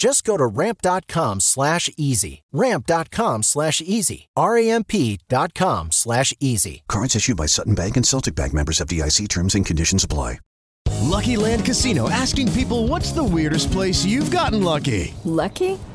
Just go to ramp.com slash easy. Ramp.com slash easy. R-A-M-P dot com slash easy. Cards issued by Sutton Bank and Celtic Bank members of FDIC terms and conditions apply. Lucky Land Casino asking people what's the weirdest place you've gotten lucky? Lucky?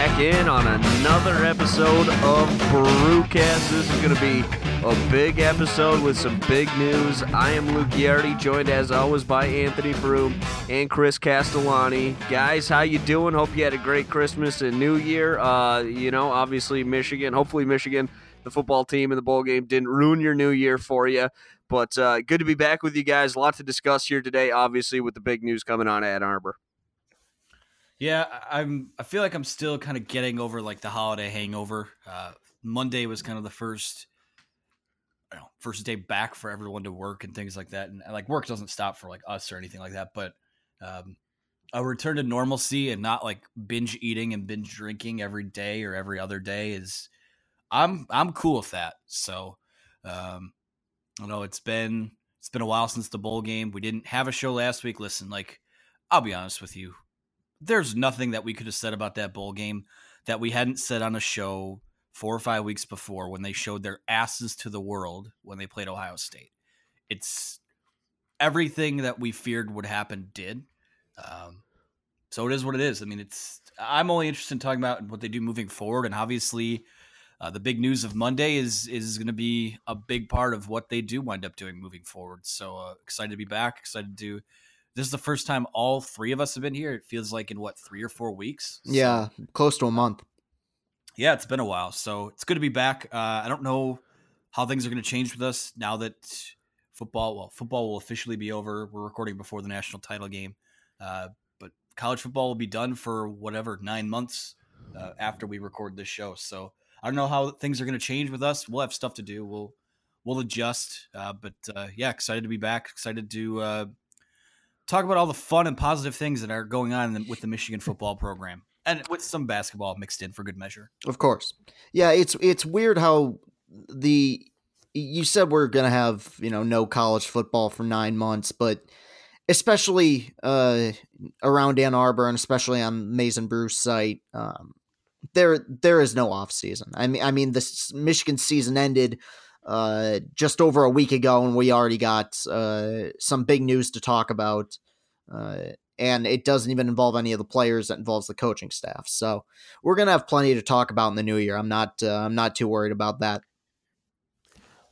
Back in on another episode of Brewcast. This is going to be a big episode with some big news. I am Luke Giardi, joined as always by Anthony Broome and Chris Castellani. Guys, how you doing? Hope you had a great Christmas and New Year. Uh, you know, obviously Michigan, hopefully Michigan, the football team in the bowl game didn't ruin your New Year for you. But uh, good to be back with you guys. A lot to discuss here today, obviously, with the big news coming on at Arbor. Yeah, I'm. I feel like I'm still kind of getting over like the holiday hangover. Uh, Monday was kind of the first, you know, first day back for everyone to work and things like that. And like work doesn't stop for like us or anything like that. But um, a return to normalcy and not like binge eating and binge drinking every day or every other day is, I'm I'm cool with that. So, um, I know it's been it's been a while since the bowl game. We didn't have a show last week. Listen, like I'll be honest with you there's nothing that we could have said about that bowl game that we hadn't said on a show four or five weeks before when they showed their asses to the world when they played Ohio State. It's everything that we feared would happen did. Um, so it is what it is. I mean, it's I'm only interested in talking about what they do moving forward, and obviously, uh, the big news of Monday is is going to be a big part of what they do wind up doing moving forward. So uh, excited to be back. Excited to this is the first time all three of us have been here. It feels like in what three or four weeks. So, yeah, close to a month. Yeah, it's been a while, so it's good to be back. Uh, I don't know how things are going to change with us now that football. Well, football will officially be over. We're recording before the national title game, uh, but college football will be done for whatever nine months uh, after we record this show. So I don't know how things are going to change with us. We'll have stuff to do. We'll we'll adjust. Uh, but uh, yeah, excited to be back. Excited to uh, talk about all the fun and positive things that are going on with the Michigan football program, and with some basketball mixed in for good measure. Of course, yeah. It's it's weird how the you said we're gonna have you know no college football for nine months, but especially uh, around Ann Arbor and especially on Maize n Brew's site, um, there there is no off season. I mean, I mean, the Michigan season ended uh, just over a week ago, and we already got uh, some big news to talk about. Uh, and it doesn't even involve any of the players; that involves the coaching staff. So we're gonna have plenty to talk about in the new year. I'm not uh, I'm not too worried about that.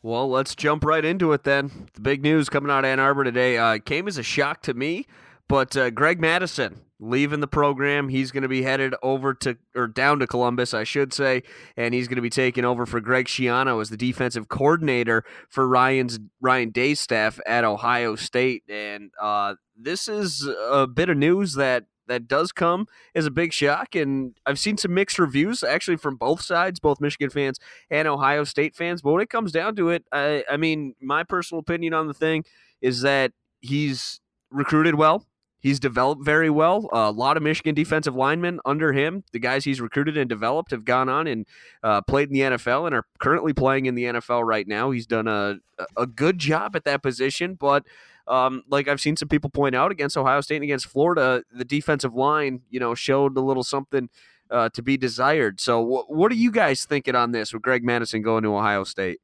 Well, let's jump right into it then. The big news coming out of Ann Arbor today uh, came as a shock to me, but uh, Greg Mattison leaving the program. He's going to be headed over to or down to Columbus, I should say, and he's going to be taking over for Greg Schiano as the defensive coordinator for Ryan's Ryan Day's staff at Ohio State. And uh, this is a bit of news that that does come as a big shock. And I've seen some mixed reviews actually from both sides, both Michigan fans and Ohio State fans. But when it comes down to it, I, I mean, my personal opinion on the thing is that he's recruited well. He's developed very well. A lot of Michigan defensive linemen under him, the guys he's recruited and developed, have gone on and uh, played in the NFL and are currently playing in the NFL right now. He's done a a good job at that position, but um, like I've seen some people point out against Ohio State and against Florida, the defensive line, you know, showed a little something uh, to be desired. So, wh- what are you guys thinking on this with Greg Mattison going to Ohio State?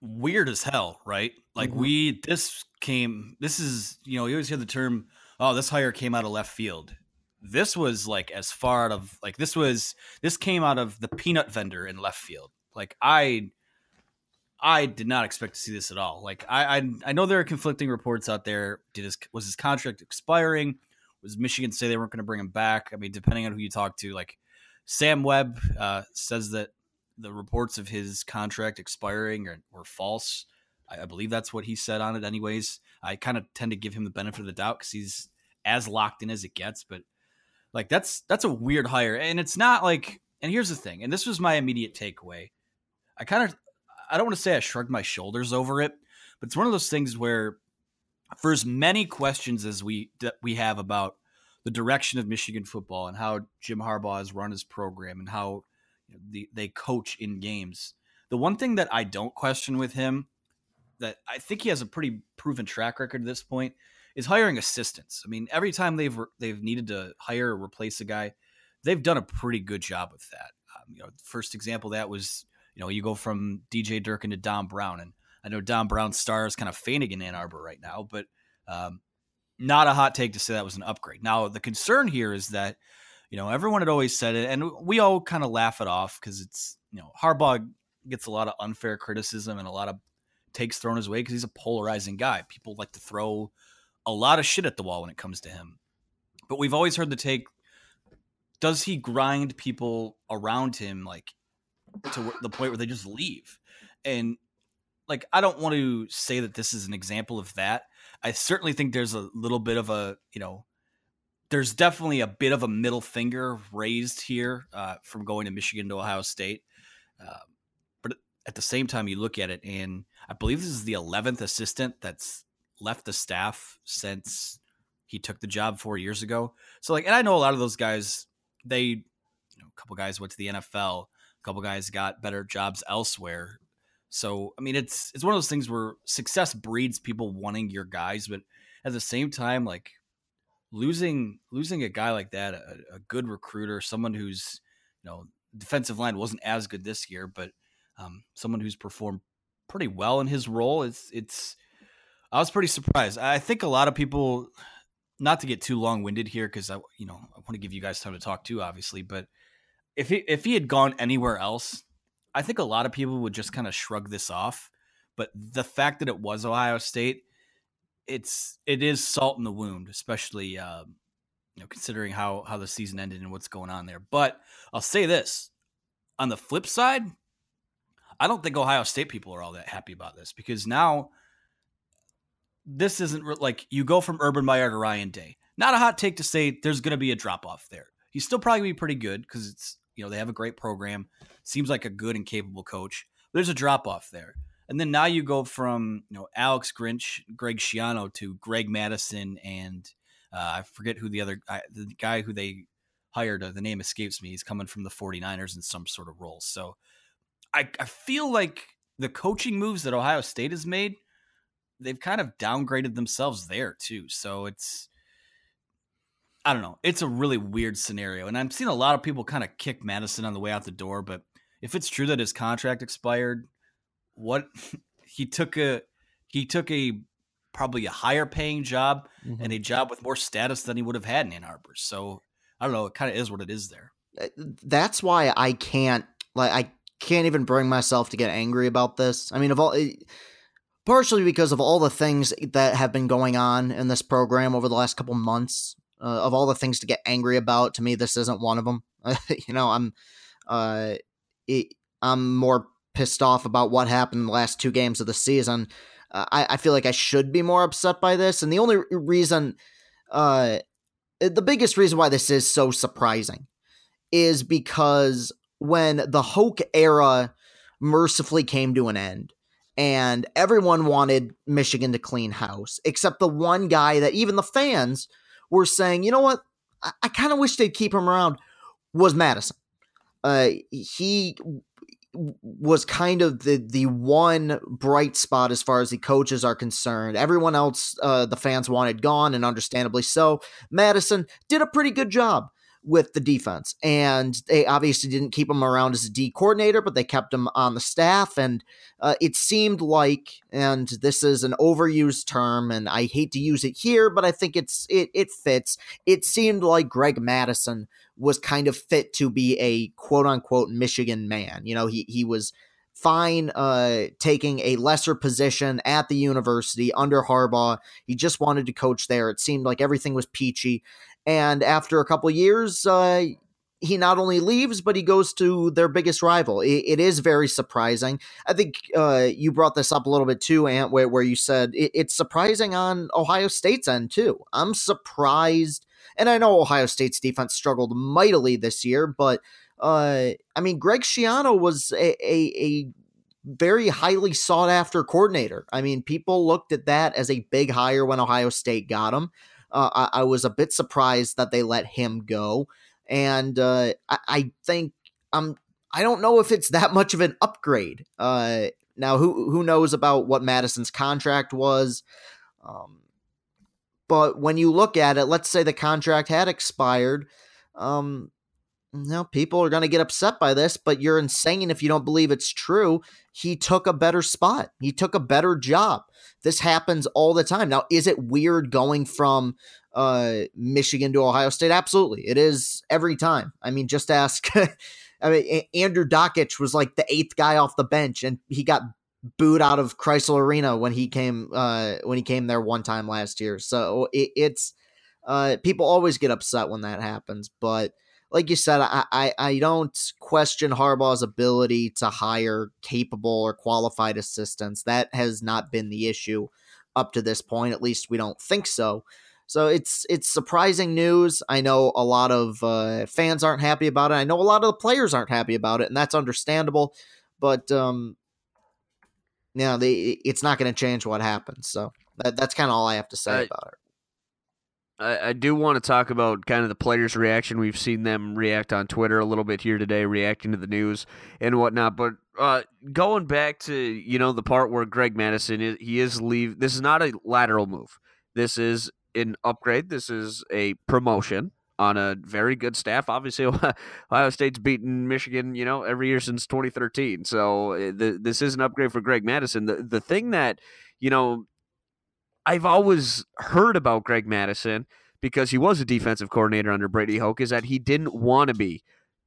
Weird as hell, right? Like mm-hmm. we this came. This is you know you always hear the term, "Oh, this hire came out of left field." This was like as far out of like this was this came out of the peanut vendor in left field. Like I I did not expect to see this at all. Like I, I, I know there are conflicting reports out there. Did his was his contract expiring? Was Michigan say they weren't going to bring him back? I mean, depending on who you talk to, like Sam Webb uh, says that the reports of his contract expiring are, were false. I, I believe that's what he said on it. Anyways, I kind of tend to give him the benefit of the doubt because he's as locked in as it gets. But like that's that's a weird hire, and it's not like. And here's the thing, and this was my immediate takeaway. I kind of I don't want to say I shrugged my shoulders over it, but it's one of those things where, for as many questions as we that we have about the direction of Michigan football and how Jim Harbaugh has run his program and how the, they coach in games, the one thing that I don't question with him, that I think he has a pretty proven track record at this point, is hiring assistants. I mean, every time they've they've needed to hire or replace a guy, they've done a pretty good job with that. Um, you know, first example that was you know, you go from DJ Durkin to Don Brown, and I know Don Brown's star is kind of fainting in Ann Arbor right now, but um, not a hot take to say that was an upgrade. Now, the concern here is that, you know, everyone had always said it, and we all kind of laugh it off because it's, you know, Harbaugh gets a lot of unfair criticism and a lot of takes thrown his way because he's a polarizing guy. People like to throw a lot of shit at the wall when it comes to him. But we've always heard the take does he grind people around him like to the point where they just leave. And like, I don't want to say that this is an example of that. I certainly think there's a little bit of a, you know, there's definitely a bit of a middle finger raised here uh, from going to Michigan to Ohio State. Uh, at the same time, you look at it, and I believe this is the 11th assistant that's left the staff since he took the job four years ago. So, like, and I know a lot of those guys, they, you know, a couple guys went to the NFL. A couple guys got better jobs elsewhere. So I mean, it's it's one of those things where success breeds people wanting your guys, but at the same time, like losing losing a guy like that, a, a good recruiter, someone who's you know defensive line wasn't as good this year, but um, someone who's performed pretty well in his role. It's it's I was pretty surprised. I think a lot of people, not to get too long winded here, because I you know I want to give you guys time to talk too, obviously, but if he if he had gone anywhere else, I think a lot of people would just kind of shrug this off. But the fact that it was Ohio State, it's it is salt in the wound, especially um, you know considering how how the season ended and what's going on there. But I'll say this: on the flip side, I don't think Ohio State people are all that happy about this because now this isn't re- like you go from Urban Meyer to Ryan Day. Not a hot take to say there's going to be a drop off there. He's still probably going to be pretty good because it's you know, they have a great program. Seems like a good and capable coach. There's a drop off there. And then now you go from, you know, Alex Grinch, Greg Schiano to Greg Mattison and uh, I forget who the other the guy who they hired, uh, the name escapes me. He's coming from the 49ers in some sort of role. So I, I feel like the coaching moves that Ohio State has made, they've kind of downgraded themselves there too. So it's I don't know. It's a really weird scenario, and I'm seeing a lot of people kind of kick Mattison on the way out the door. But if it's true that his contract expired, what he took a he took a probably a higher paying job mm-hmm. and a job with more status than he would have had in Ann Arbor. So I don't know. It kind of is what it is there. Uh, that's why I can't like I can't even bring myself to get angry about this. I mean, of all. Partially because of all the things that have been going on in this program over the last couple months. Uh, of all the things to get angry about, to me, this isn't one of them. you know, I'm, uh, it, I'm more pissed off about what happened in the last two games of the season. Uh, I, I feel like I should be more upset by this, and the only reason, uh, the biggest reason why this is so surprising, is because when the Hoke era mercifully came to an end, and everyone wanted Michigan to clean house, except the one guy that even the fans were saying, you know what, I, I kind of wish they'd keep him around, was Mattison. Uh, he was kind of the the one bright spot as far as the coaches are concerned. Everyone else, uh, the fans wanted gone, and understandably so. Mattison did a pretty good job with the defense. And they obviously didn't keep him around as a D coordinator, but they kept him on the staff. And uh, it seemed like, and this is an overused term, and I hate to use it here, but I think it's it it fits. It seemed like Greg Mattison was kind of fit to be a quote unquote Michigan man. You know, he he was fine uh, taking a lesser position at the university under Harbaugh. He just wanted to coach there. It seemed like everything was peachy. And after a couple years, uh, he not only leaves, but he goes to their biggest rival. it, it is very surprising. I think uh, you brought this up a little bit too, Ant, where, where you said it, it's surprising on Ohio State's end too. I'm surprised, and I know Ohio State's defense struggled mightily this year, but uh, I mean, Greg Schiano was a, a, a very highly sought after coordinator. I mean, people looked at that as a big hire when Ohio State got him. Uh, I, I, was a bit surprised that they let him go, and uh, I, I, think I'm. I don't know if it's that much of an upgrade. Uh, now, who who knows about what Mattison's contract was? Um, but when you look at it, let's say the contract had expired. Um, now people are going to get upset by this, but you're insane if you don't believe it's true. He took a better spot. He took a better job. This happens all the time. Now, is it weird going from uh, Michigan to Ohio State? Absolutely. It is every time. I mean, just ask. I mean, Andrew Dakich was like the eighth guy off the bench, and he got booed out of Crisler Arena when he came uh, when he came there one time last year. So it, it's uh, people always get upset when that happens, but like you said, I, I, I don't question Harbaugh's ability to hire capable or qualified assistants. That has not been the issue up to this point. At least we don't think so. So it's it's surprising news. I know a lot of uh, fans aren't happy about it. I know a lot of the players aren't happy about it, and that's understandable. But um, you know, they, it's not going to change what happens. So that, that's kind of all I have to say uh, about it. I, I do want to talk about kind of the players' reaction. We've seen them react on Twitter a little bit here today, reacting to the news and whatnot. But uh, going back to you know the part where Greg Mattison is, he is leave. This is not a lateral move. This is an upgrade. This is a promotion on a very good staff. Obviously, Ohio State's beaten Michigan, you know, every year since 2013. So eh, the, this is an upgrade for Greg Mattison. The the thing that you know I've always heard about Greg Mattison because he was a defensive coordinator under Brady Hoke is that he didn't want to be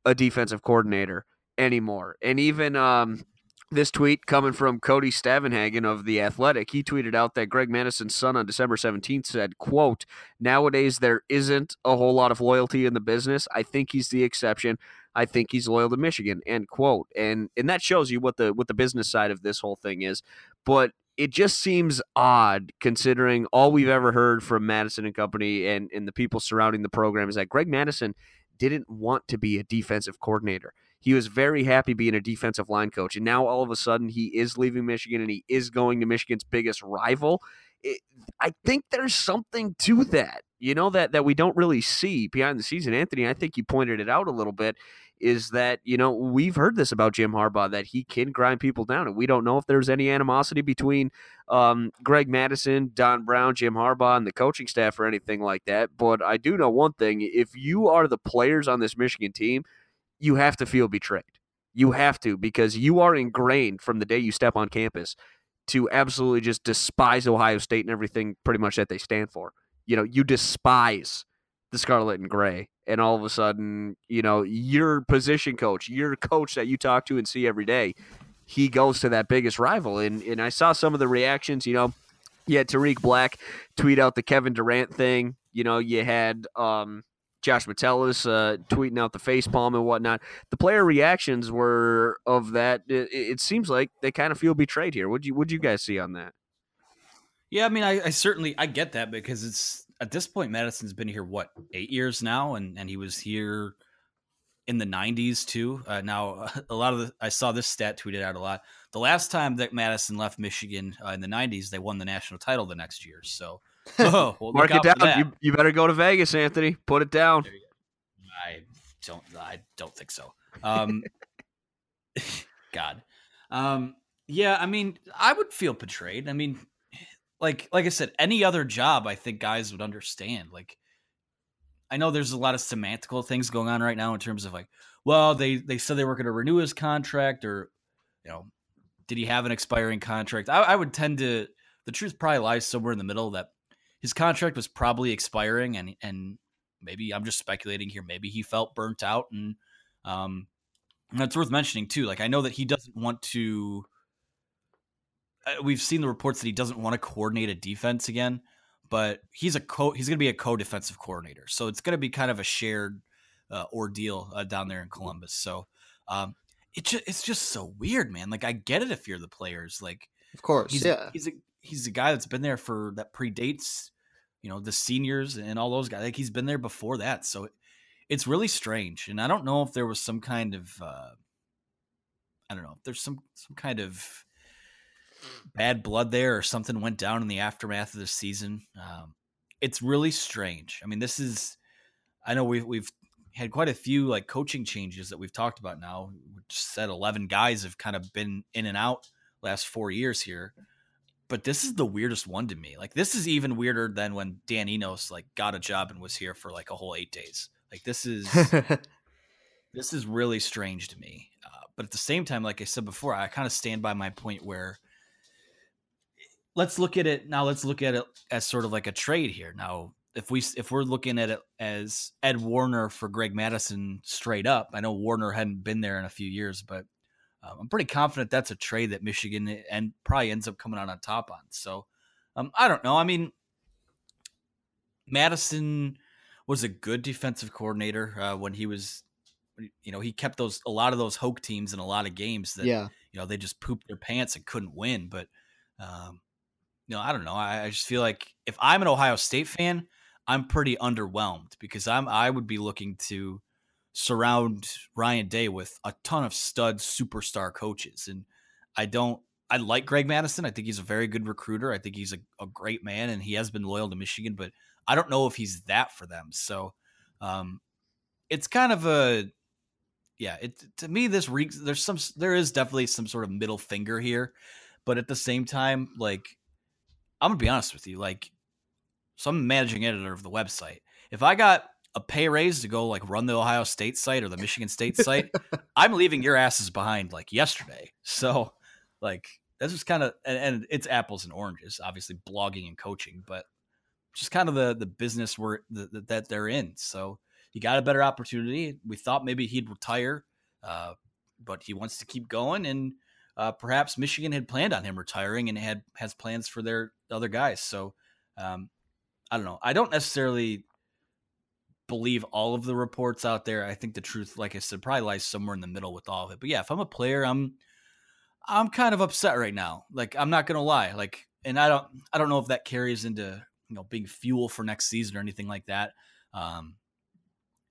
a defensive coordinator anymore. And even um, this tweet coming from Cody Stavenhagen of The Athletic, he tweeted out that Greg Mattison's son on December 17th said, quote, nowadays there isn't a whole lot of loyalty in the business. I think he's the exception. I think he's loyal to Michigan, end quote. And and that shows you what the what the business side of this whole thing is. But it just seems odd considering all we've ever heard from Mattison and company and, and the people surrounding the program is that Greg Mattison didn't want to be a defensive coordinator. He was very happy being a defensive line coach. And now all of a sudden he is leaving Michigan and he is going to Michigan's biggest rival. It, I think there's something to that, you know, that, that we don't really see behind the. And Anthony, I think you pointed it out a little bit is that, you know, we've heard this about Jim Harbaugh that he can grind people down. And we don't know if there's any animosity between um, Greg Mattison, Don Brown, Jim Harbaugh, and the coaching staff or anything like that. But I do know one thing if you are the players on this Michigan team, you have to feel betrayed. You have to because you are ingrained from the day you step on campus to absolutely just despise Ohio State and everything pretty much that they stand for. You know, you despise the Scarlet and Gray. And all of a sudden, you know, your position coach, your coach that you talk to and see every day, he goes to that biggest rival. And and I saw some of the reactions, you know, you had Tarik Black tweet out the Kevin Durant thing. You know, you had um, Josh Metellus uh, tweeting out the facepalm and whatnot. The player reactions were of that. It, it seems like they kind of feel betrayed here. Would you Would you guys see on that? Yeah, I mean, I, I certainly I get that because it's at this point Mattison's been here what eight years now, and and he was here in the 90s too. Uh, now a lot of the I saw this stat tweeted out a lot. The last time that Mattison left Michigan uh, in the 90s, they won the national title the next year. So oh, well, mark it down. You, you better go to Vegas, Anthony. Put it down. I don't. I don't think so. Um, God. Um, yeah, I mean, I would feel betrayed. I mean, like like I said, any other job, I think guys would understand. Like, I know there's a lot of semantical things going on right now in terms of like, well, they they said they were going to renew his contract, or you know, did he have an expiring contract? I, I would tend to. The truth probably lies somewhere in the middle that his contract was probably expiring, and and maybe I'm just speculating here. Maybe he felt burnt out, and um, and that's worth mentioning too. Like I know that he doesn't want to we've seen the reports that he doesn't want to coordinate a defense again, but he's a co he's going to be a co-defensive coordinator. So it's going to be kind of a shared uh, ordeal uh, down there in Columbus. So um, it ju- it's just so weird, man. Like I get it if you're the players, like of course, he's, yeah. He's a he's a guy that's been there for that predates, you know, the seniors and all those guys. Like he's been there before that, so it, it's really strange. And I don't know if there was some kind of uh, I don't know if there's some some kind of bad blood there or something went down in the aftermath of the season. Um, it's really strange. I mean, this is I know we've we've had quite a few like coaching changes that we've talked about now. We just said eleven guys have kind of been in and out last four years here. But this is the weirdest one to me. Like this is even weirder than when Dan Enos like got a job and was here for like a whole eight days. Like this is this is really strange to me. Uh, but at the same time, like I said before, I kind of stand by my point where let's look at it now. Let's look at it as sort of like a trade here. Now, if we if we're looking at it as Ed Warinner for Greg Mattison straight up, I know Warinner hadn't been there in a few years, but um, I'm pretty confident that's a trade that Michigan and probably ends up coming out on top on. So um, I don't know. I mean, Mattison was a good defensive coordinator uh, when he was, you know, he kept those a lot of those Hoke teams in a lot of games that yeah. you know they just pooped their pants and couldn't win. But um, know, I don't know. I, I just feel like if I'm an Ohio State fan, I'm pretty underwhelmed because I'm I would be looking to surround Ryan Day with a ton of stud superstar coaches. And I don't I like Greg Mattison. I think he's a very good recruiter. I think he's a, a great man and he has been loyal to Michigan, but I don't know if he's that for them. So um it's kind of a yeah, it to me this reeks there's some there is definitely some sort of middle finger here, but at the same time, like I'm gonna be honest with you, like so I'm managing editor of the website. If I got a pay raise to go like run the Ohio State site or the Michigan State site, I'm leaving your asses behind like yesterday. So like that's just kind of and, and, it's apples and oranges, obviously blogging and coaching, but just kind of the the business where the, the, that they're in. So he got a better opportunity. We thought maybe he'd retire, uh, but he wants to keep going, and uh, perhaps Michigan had planned on him retiring and had has plans for their other guys. So um, I don't know. I don't necessarily believe all of the reports out there. I think the truth, like I said, probably lies somewhere in the middle with all of it. But yeah, if I'm a player, I'm I'm kind of upset right now. Like I'm not gonna lie. Like, and I don't I don't know if that carries into you know being fuel for next season or anything like that. Um,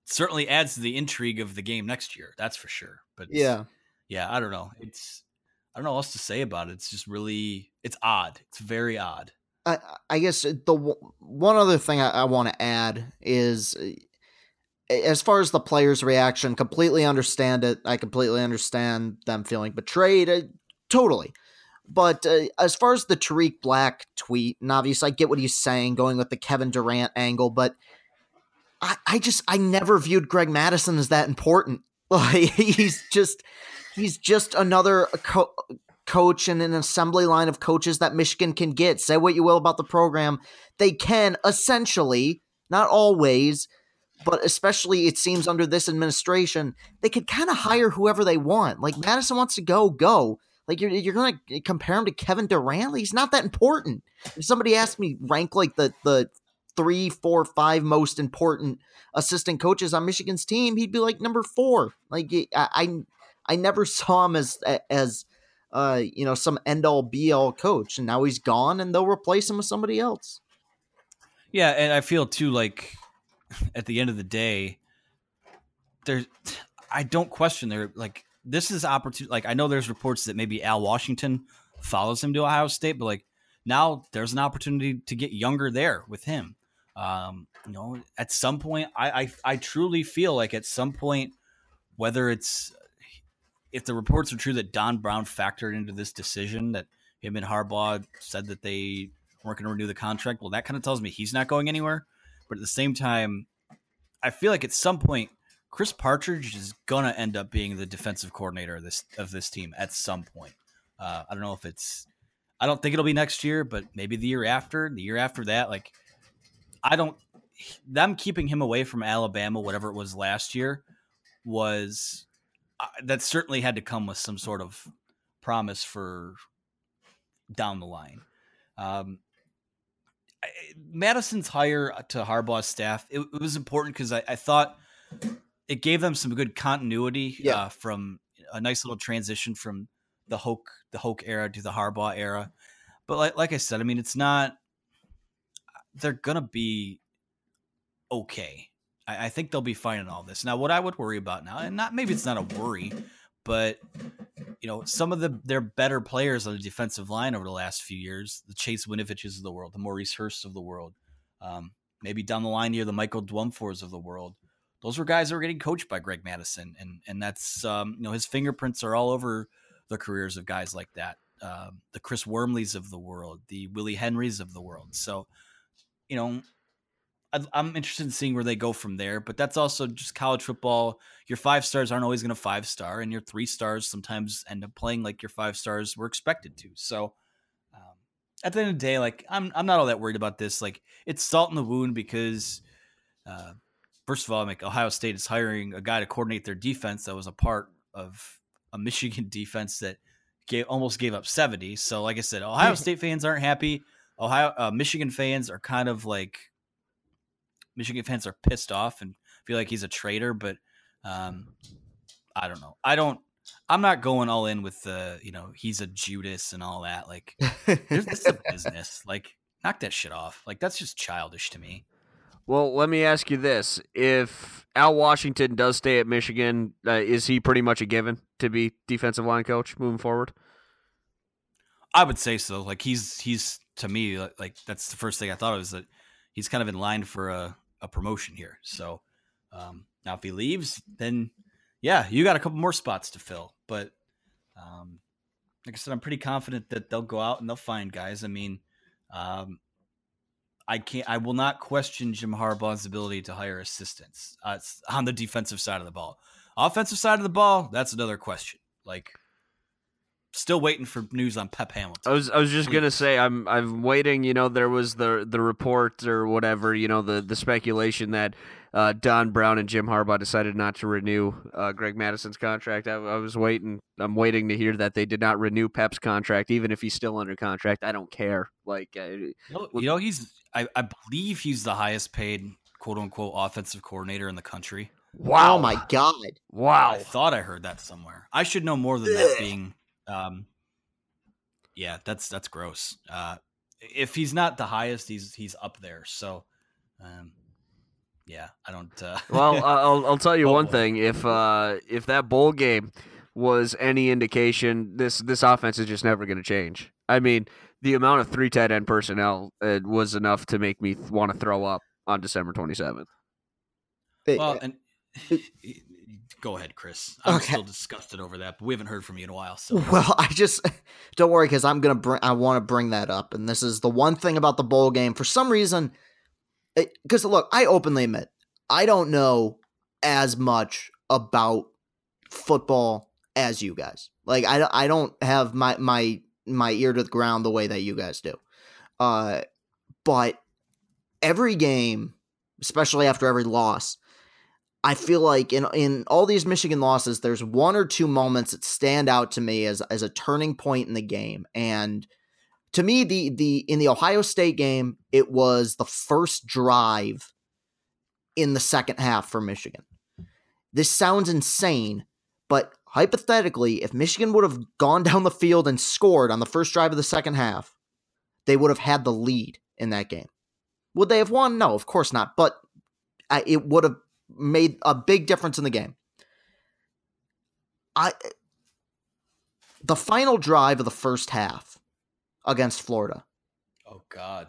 certainly adds to the intrigue of the game next year. That's for sure. But yeah, yeah, I don't know. It's I don't know what else to say about it. It's just really it's odd. It's very odd. I, I guess the one other thing I, I want to add is as far as the players' reaction, completely understand it. I completely understand them feeling betrayed. Uh, totally. But uh, as far as the Tarik Black tweet, and obviously I get what he's saying, going with the Kevin Durant angle, but I, I just I never viewed Greg Mattison as that important. Like he's just he's just another co- coach in an assembly line of coaches that Michigan can get. Say what you will about the program, they can essentially, not always, but especially it seems under this administration, they could kind of hire whoever they want. Like Mattison wants to go, go. Like you're you're gonna compare him to Kevin Durant? He's not that important. If somebody asked me rank like the the three, four, five most important assistant coaches on Michigan's team, he'd be like number four. Like I I, I never saw him as as uh you know some end all be all coach, and now he's gone, and they'll replace him with somebody else. Yeah, and I feel too like at the end of the day, there's I don't question there like this is opportunity. Like I know there's reports that maybe Al Washington follows him to Ohio State, but like now there's an opportunity to get younger there with him. Um, you know, at some point, I, I I truly feel like at some point, whether it's if the reports are true that Don Brown factored into this decision that him and Harbaugh said that they weren't going to renew the contract, well, that kind of tells me he's not going anywhere. But at the same time, I feel like at some point Chris Partridge is gonna end up being the defensive coordinator of this of this team at some point. Uh, I don't know if it's, I don't think it'll be next year, but maybe the year after, the year after that. Like, I don't, them keeping him away from Alabama, whatever it was last year, was uh, that certainly had to come with some sort of promise for down the line. Um, Mattison's hire to Harbaugh's staff, it, it was important because I, I, thought it gave them some good continuity yeah. uh, from a nice little transition from the Hoke the Hoke era to the Harbaugh era. But like like I said, I mean, it's not. They're gonna be okay. I, I think they'll be fine in all this. Now, what I would worry about now, and not maybe it's not a worry, but you know, some of the their better players on the defensive line over the last few years, the Chase Winoviches of the world, the Maurice Hurst of the world, um, maybe down the line here, the Michael Dwumfours of the world those were guys that were getting coached by Greg Mattison, and and that's um, you know his fingerprints are all over the careers of guys like that, um, the Chris Wormleys of the world, the Willie Henrys of the world. So, you know, I'm interested in seeing where they go from there. But that's also just college football. Your five stars aren't always going to five star, and your three stars sometimes end up playing like your five stars were expected to. So. Um, at the end of the day, like I'm, I'm not all that worried about this. Like it's salt in the wound because uh, first of all, like Ohio State is hiring a guy to coordinate their defense that was a part of a Michigan defense that gave almost gave up 70. So, like I said, Ohio State fans aren't happy. Ohio uh, Michigan fans are kind of like Michigan fans are pissed off and feel like he's a traitor. But um, I don't know. I don't. I'm not going all in with the you know he's a Judas and all that. Like, this is a business. Like, knock that shit off. Like, that's just childish to me. Well, let me ask you this: If Al Washington does stay at Michigan, uh, is he pretty much a given to be defensive line coach moving forward? I would say so. Like he's he's to me like that's the first thing I thought of is that he's kind of in line for a, a promotion here. So um, now if he leaves, then yeah, you got a couple more spots to fill. But um, like I said, I'm pretty confident that they'll go out and they'll find guys. I mean, um, I can't. I will not question Jim Harbaugh's ability to hire assistants uh, on the defensive side of the ball. Offensive side of the ball, that's another question. Like, still waiting for news on Pep Hamilton. I was I was just Please. gonna say I'm I'm waiting. You know, there was the the report or whatever. You know, the the speculation that uh, Don Brown and Jim Harbaugh decided not to renew uh, Greg Mattison's contract. I, I, was waiting. I'm waiting to hear that they did not renew Pep's contract, even if he's still under contract. I don't care. Like, uh, you, know, you know, he's. I, I believe he's the highest paid quote unquote offensive coordinator in the country. Wow, oh my god! Wow, I thought I heard that somewhere. I should know more than that. Being, um, yeah, that's that's gross. Uh, if he's not the highest, he's he's up there. So, um, yeah, I don't. Uh... well, I'll I'll tell you oh, one boy. thing. If uh if that bowl game was any indication, this this offense is just never going to change. I mean, the amount of three tight end personnel uh, was enough to make me want to throw up on December twenty seventh. Well, and Go ahead, Chris. I'm Okay. still disgusted over that, but we haven't heard from you in a while. So Well, I just don't worry because I'm gonna bring. I want to bring that up, and this is the one thing about the bowl game. For some reason, because look, I openly admit I don't know as much about football as you guys. Like I, I don't have my my my ear to the ground the way that you guys do. Uh, but every game, especially after every loss, I feel like in in all these Michigan losses, there's one or two moments that stand out to me as as a turning point in the game. And to me, the the in the Ohio State game, it was the first drive in the second half for Michigan. This sounds insane, but hypothetically, if Michigan would have gone down the field and scored on the first drive of the second half, they would have had the lead in that game. Would they have won? No, of course not. But I, it would have made a big difference in the game. I the final drive of the first half against Florida. Oh God.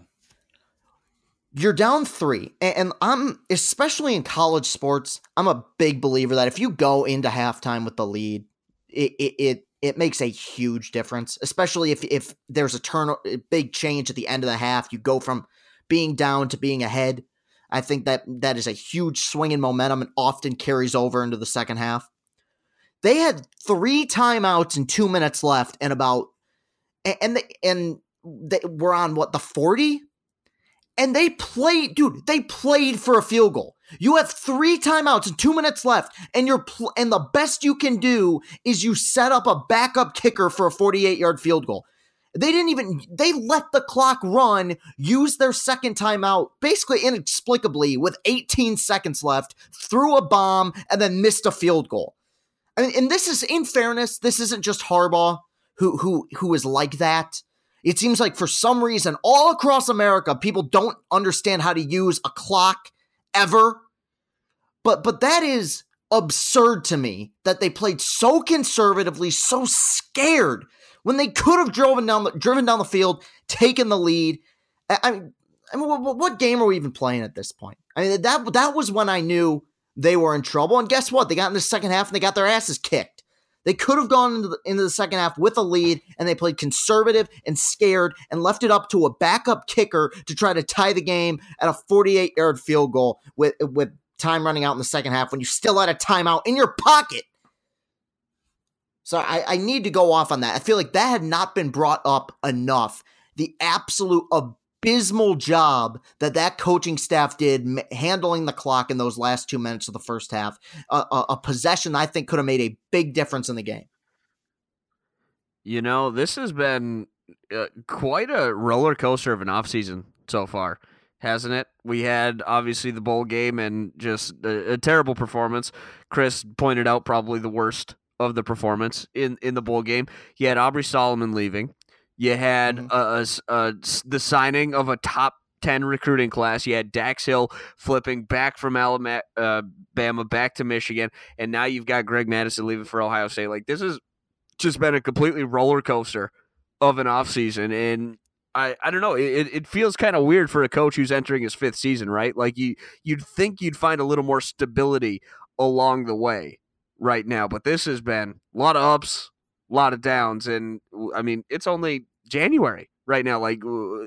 You're down three, and, I'm especially in college sports. I'm a big believer that if you go into halftime with the lead, it it it, it makes a huge difference. Especially if if there's a turn, a big change at the end of the half, you go from being down to being ahead. I think that that is a huge swing in momentum and often carries over into the second half. They had three timeouts and two minutes left, and about and they, and they were on what the forty, and they played, dude. They played for a field goal. You have three timeouts and two minutes left, and you're pl- and the best you can do is you set up a backup kicker for a forty-eight yard field goal. They didn't even they let the clock run, use their second timeout, basically inexplicably with 18 seconds left, threw a bomb, and then missed a field goal. I mean, and this is in fairness, this isn't just Harbaugh who who who is like that. It seems like for some reason, all across America, people don't understand how to use a clock ever. But but that is absurd to me that they played so conservatively, so scared when they could have driven down the driven down the field, taken the lead. I, I mean, what, what game are we even playing at this point? I mean, that that was when I knew they were in trouble. And guess what? They got in the second half and they got their asses kicked. They could have gone into the, into the second half with a lead, and they played conservative and scared and left it up to a backup kicker to try to tie the game at a 48 yard field goal with with time running out in the second half when you still had a timeout in your pocket. So I, I need to go off on that. I feel like that had not been brought up enough. The absolute abysmal job that that coaching staff did m- handling the clock in those last two minutes of the first half, a, a, possession I think could have made a big difference in the game. You know, this has been uh, quite a roller coaster of an offseason so far, hasn't it? We had obviously the bowl game and just a, a terrible performance. Chris pointed out probably the worst of the performance in, in the bowl game. You had Aubrey Solomon leaving. You had Mm-hmm. a- a a the signing of a top 10 recruiting class. You had Dax Hill flipping back from Alabama uh, back to Michigan. And now you've got Greg Mattison leaving for Ohio State. Like, this is just been a completely roller coaster of an offseason. And I, I don't know. It, it feels kind of weird for a coach who's entering his fifth season, right? Like you you'd think you'd find a little more stability along the way right now, but this has been a lot of ups, a lot of downs, and I mean it's only January right now. Like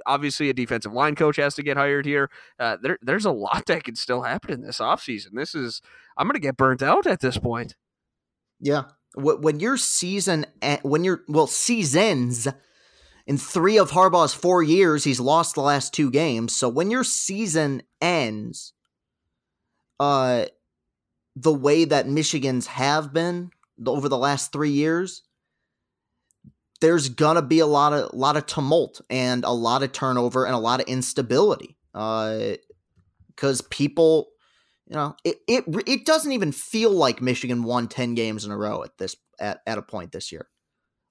obviously a defensive line coach has to get hired here. Uh, there there's a lot that can still happen in this offseason. This is I'm gonna get burnt out at this point. Yeah. When your season, when you're, well, seasons, in three of Harbaugh's four years, he's lost the last two games. So when your season ends, uh, the way that Michigan's have been over the last three years, there's gonna be a lot of lot of tumult and a lot of turnover and a lot of instability. Uh, because people, you know, it, it it doesn't even feel like Michigan won ten games in a row at this at, at a point this year.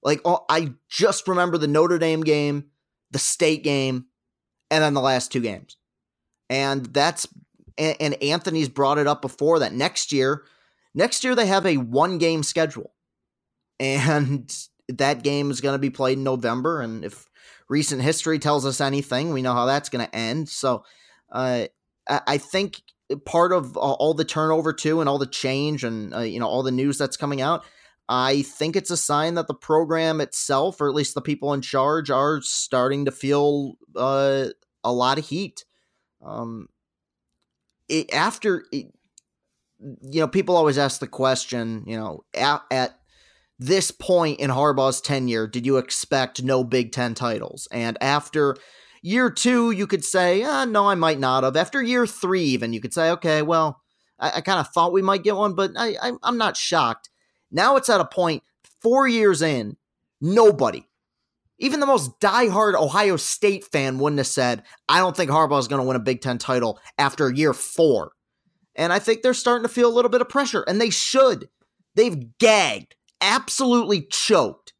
Like oh, I just remember the Notre Dame game, the state game, and then the last two games, and that's and, and Anthony's brought it up before that next year, next year they have a one game schedule, and that game is going to be played in November, and if recent history tells us anything, we know how that's going to end. So, uh, I think part of all the turnover too, and all the change, and uh, you know all the news that's coming out. I think it's a sign that the program itself, or at least the people in charge, are starting to feel uh, a lot of heat. Um, it, after, it, you know, people always ask the question, you know, at, at this point in Harbaugh's tenure, did you expect no Big Ten titles? And after year two, you could say, ah, no, I might not have. After year three, even, you could say, okay, well, I, I kind of thought we might get one, but I, I, I'm not shocked. Now it's at a point, four years in, nobody, even the most diehard Ohio State fan wouldn't have said, I don't think Harbaugh is going to win a Big Ten title after year four. And I think they're starting to feel a little bit of pressure, and they should. They've gagged, absolutely choked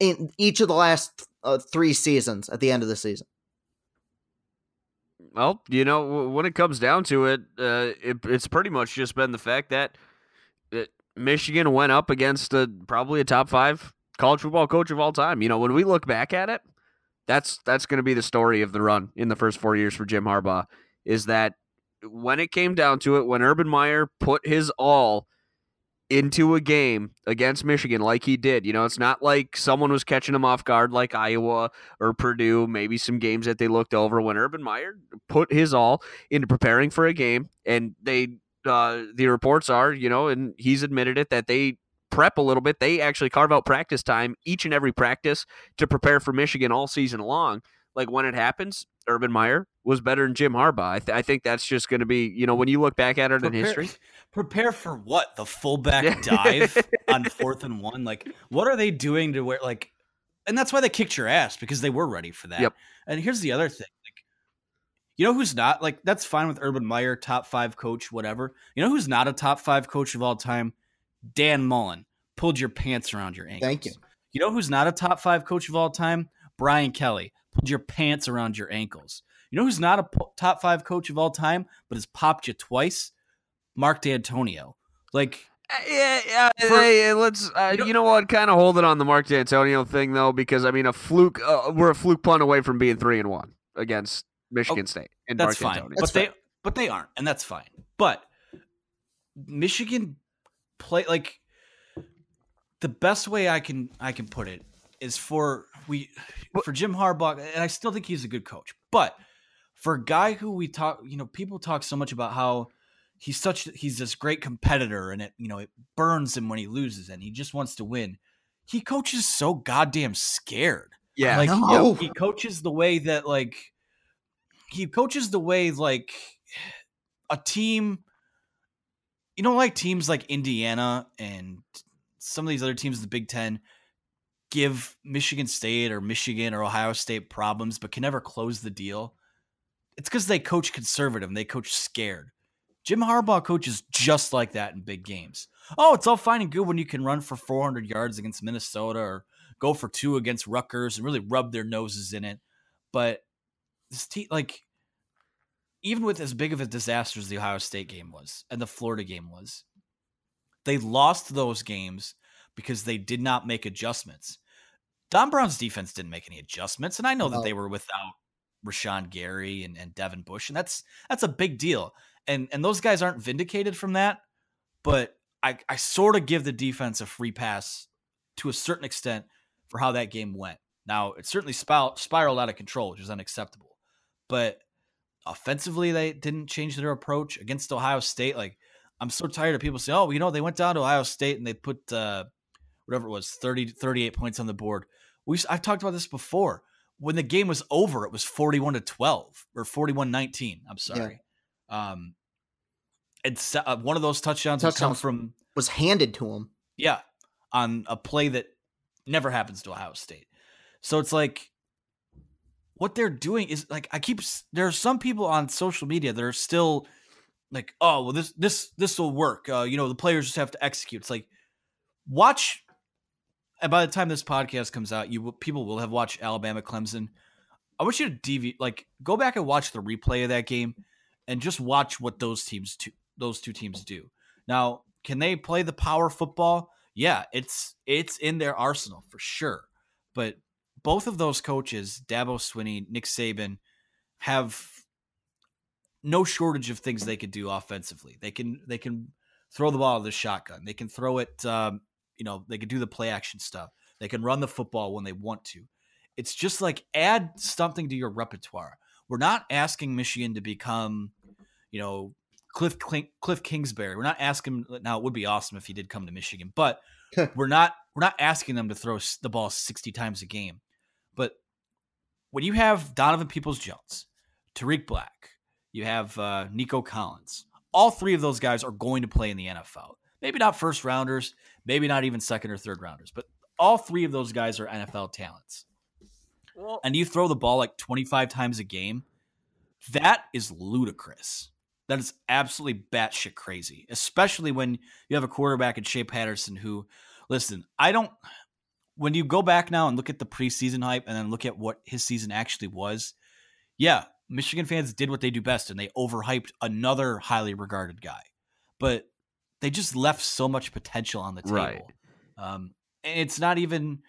in each of the last uh, three seasons at the end of the season. Well, you know, when it comes down to it, uh, it it's pretty much just been the fact that it, Michigan went up against a, probably a top five college football coach of all time. You know, when we look back at it, that's that's going to be the story of the run in the first four years for Jim Harbaugh. Is that when it came down to it, when Urban Meyer put his all into a game against Michigan like he did. You know, it's not like someone was catching him off guard like Iowa or Purdue, maybe some games that they looked over when Urban Meyer put his all into preparing for a game and they uh, the reports are, you know, and he's admitted it that they prep a little bit. They actually carve out practice time each and every practice to prepare for Michigan all season long. Like when it happens, Urban Meyer was better than Jim Harbaugh. I, th- I think that's just going to be, you know, when you look back at it prepare, in history. Prepare for what? The fullback dive on fourth and one? Like, what are they doing to where, like, and that's why they kicked your ass because they were ready for that. Yep. And here's the other thing. Like, you know who's not? Like, that's fine with Urban Meyer, top five coach, whatever. You know who's not a top five coach of all time? Dan Mullen pulled your pants around your ankles. Thank you. You know who's not a top five coach of all time? Brian Kelly pulled your pants around your ankles. You know who's not a top five coach of all time, but has popped you twice? Mark Dantonio. Like, uh, yeah, yeah. For, hey, let's. Uh, you, know, you know what? Kind of hold it on the Mark Dantonio thing though, because I mean, a fluke. Uh, we're a fluke punt away from being three and one against Michigan oh, State. And that's Mark fine, Dantonio. but they, but they aren't, and that's fine. But Michigan play like the best way I can I can put it is for we for Jim Harbaugh, and I still think he's a good coach, but for a guy who we talk, you know, people talk so much about how he's such he's this great competitor, and it you know it burns him when he loses, and he just wants to win. He coaches so goddamn scared. Yeah, like no. he coaches the way that like he coaches the way like a team. You know, like teams like Indiana and some of these other teams in the Big Ten give Michigan State or Michigan or Ohio State problems, but can never close the deal. It's because they coach conservative and they coach scared. Jim Harbaugh coaches just like that in big games. Oh, it's all fine and good when you can run for 400 yards against Minnesota or go for two against Rutgers and really rub their noses in it. But this team, like, even with as big of a disaster as the Ohio State game was and the Florida game was, they lost those games because they did not make adjustments. Don Brown's defense didn't make any adjustments, and I know no. that they were without Rashan Gary and, and Devin Bush, and that's that's a big deal. And and those guys aren't vindicated from that, but I, I sort of give the defense a free pass to a certain extent for how that game went. Now it certainly spiraled out of control, which is unacceptable. But offensively, they didn't change their approach against Ohio State. Like I'm so tired of people saying, "Oh, you know, they went down to Ohio State and they put uh, whatever it was, 30 38 points on the board." We I've talked about this before. When the game was over, it was 41 to 12 or 41-19. I'm sorry. Yeah. Um it's uh, one of those touchdowns Touchdown come from was handed to him. Yeah, on a play that never happens to Ohio State. So it's like what they're doing is like I keep there are some people on social media that are still like, oh well, this this this will work. Uh, you know, the players just have to execute. It's like watch, and by the time this podcast comes out, you people will have watched Alabama Clemson. I want you to deviate, like go back and watch the replay of that game, and just watch what those teams two those two teams do. Now, can they play the power football? Yeah, it's it's in their arsenal for sure. But both of those coaches, Dabo Swinney, Nick Saban, have no shortage of things they could do offensively. They can they can throw the ball to the shotgun. They can throw it. Um, you know, they can do the play action stuff. They can run the football when they want to. It's just like add something to your repertoire. We're not asking Michigan to become, you know, Cliff Cliff Kingsbury. We're not asking. Now it would be awesome if he did come to Michigan, but we're not we're not asking them to throw the ball sixty times a game. When you have Donovan Peoples Jones, Tarik Black, you have uh, Nico Collins. All three of those guys are going to play in the NFL. Maybe not first rounders, maybe not even second or third rounders, but all three of those guys are NFL talents. Well, and you throw the ball like 25 times a game, that is ludicrous. That is absolutely batshit crazy, especially when you have a quarterback in Shea Patterson who, listen, I don't. When you go back now and look at the preseason hype and then look at what his season actually was, yeah, Michigan fans did what they do best and they overhyped another highly regarded guy. But they just left so much potential on the table. Right. Um, and it's not even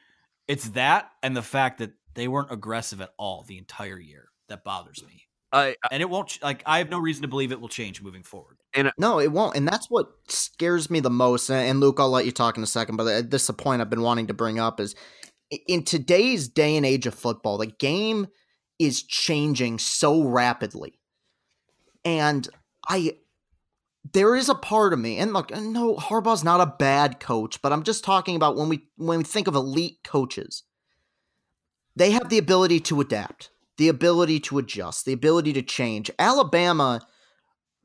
it's that and the fact that they weren't aggressive at all the entire year that bothers me. I, and it won't like I have no reason to believe it will change moving forward. And no, it won't. And that's what scares me the most. And Luke, I'll let you talk in a second, but uh, this is a point I've been wanting to bring up is in today's day and age of football, the game is changing so rapidly. And I there is a part of me, and look, no, Harbaugh's not a bad coach, but I'm just talking about when we when we think of elite coaches, they have the ability to adapt, the ability to adjust, the ability to change. Alabama,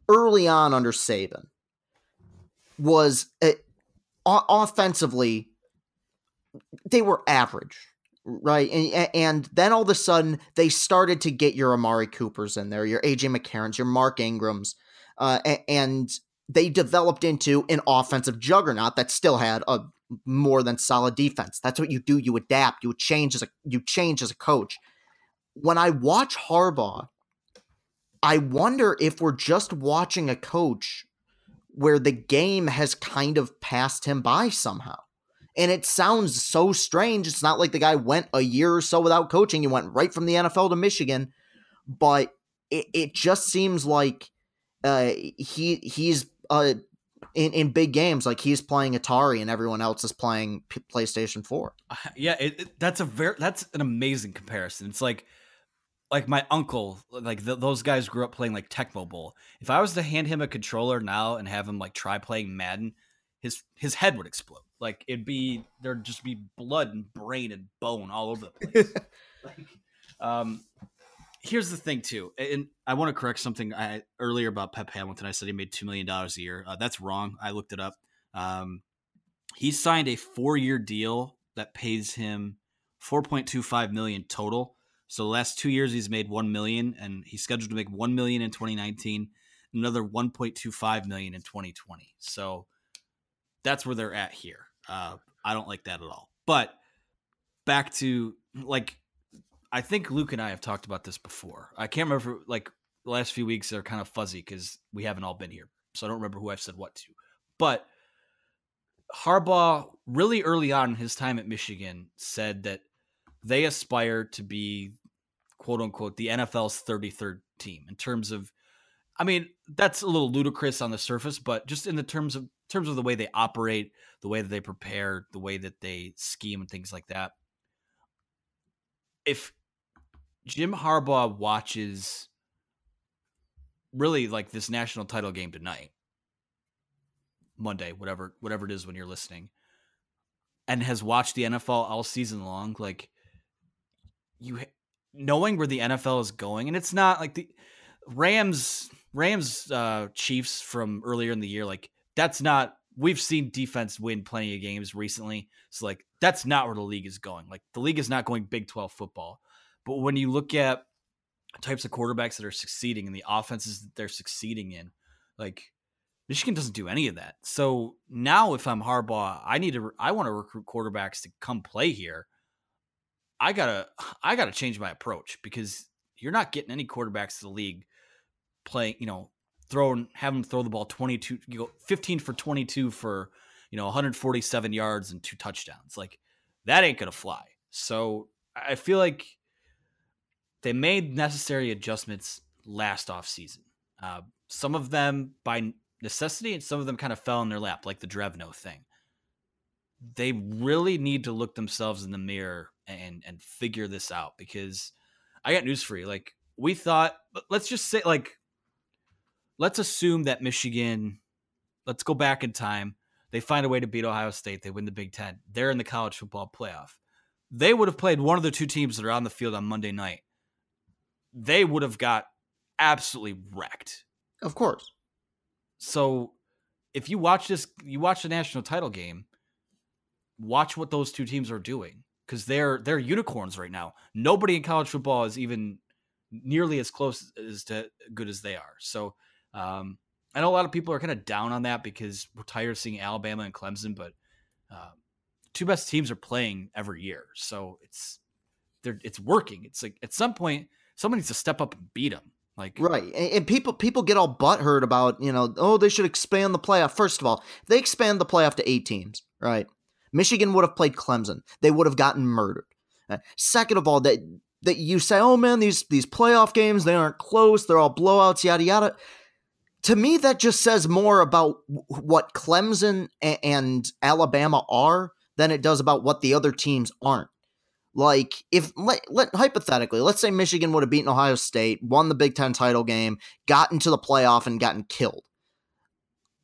early on under Saban, was uh, offensively they were average right? And, and, then all of a sudden, they started to get your Amari Coopers in there, your AJ McCarrons, your Mark Ingrams, uh, and they developed into an offensive juggernaut that still had a more than solid defense. That's what you do. You adapt. You change as a you change as a coach. When I watch Harbaugh, I wonder if we're just watching a coach where the game has kind of passed him by somehow. And it sounds so strange. It's not like the guy went a year or so without coaching. He went right from the NFL to Michigan. But it, it just seems like uh, he he's uh, in, in big games like he's playing Atari and everyone else is playing P- PlayStation 4. Yeah, it, it, that's a very that's an amazing comparison. It's like like my uncle, like those guys grew up playing like Tecmo Bowl. If I was to hand him a controller now and have him like try playing Madden, his his head would explode. Like it'd be there'd just be blood and brain and bone all over the place. like, um, here's the thing too, and I want to correct something I earlier about Pep Hamilton. I said he made two million dollars a year. Uh, that's wrong. I looked it up. Um, he signed a four-year deal that pays him 4.25 million total. So the last two years he's made one million, and he's scheduled to make one million in 2019, another 1.25 million in 2020. So that's where they're at here. Uh, I don't like that at all. But back to like, I think Luke and I have talked about this before. I can't remember like the last few weeks are kind of fuzzy because we haven't all been here, so I don't remember who I've said what to. But Harbaugh, really early on in his time at Michigan, said that they aspire to be quote unquote the NFL's 33rd team in terms of I mean, that's a little ludicrous on the surface, but just in the terms of terms of the way they operate, the way that they prepare, the way that they scheme and things like that. If Jim Harbaugh watches really like this national title game tonight, Monday, whatever whatever it is when you're listening, and has watched the NFL all season long, like you knowing where the NFL is going, and it's not like the Rams Rams uh Chiefs from earlier in the year, like that's not we've seen defense win plenty of games recently. So like that's not where the league is going. Like the league is not going Big 12 football. But when you look at types of quarterbacks that are succeeding and the offenses that they're succeeding in, like Michigan doesn't do any of that. So now if I'm Harbaugh, I need to I want to recruit quarterbacks to come play here. I got to I got to change my approach because you're not getting any quarterbacks to the league playing, you know, throwing have them throw the ball 22 you go 15 for 22 for you know 147 yards and two touchdowns. Like that ain't gonna fly. So i feel like they made necessary adjustments last off season Uh, some of them by necessity, and some of them kind of fell in their lap, like the Drevno thing. They really need to look themselves in the mirror and and figure this out because I got news for you. Like we thought, let's just say, like, let's assume that Michigan. Let's go back in time. They find a way to beat Ohio State. They win the Big Ten. They're in the college football playoff. They would have played one of the two teams that are on the field on Monday night. They would have got absolutely wrecked. Of course. So if you watch this, you watch the national title game, watch what those two teams are doing because they're they're unicorns right now. Nobody in college football is even nearly as close as to good as they are. So um, I know a lot of people are kind of down on that because we're tired of seeing Alabama and Clemson, but uh, two best teams are playing every year, so it's they're it's working. It's like at some point someone needs to step up and beat them. Like right, and, and, people people get all butthurt about you know oh they should expand the playoff. First of all, they expand the playoff to eight teams, right? Michigan would have played Clemson. They would have gotten murdered. Uh, second of all, that that you say oh man these these playoff games they aren't close they're all blowouts yada yada. To me, that just says more about what Clemson and, and Alabama are than it does about what the other teams aren't. Like if let, let hypothetically, let's say Michigan would have beaten Ohio State, won the Big Ten title game, got into the playoff, and gotten killed.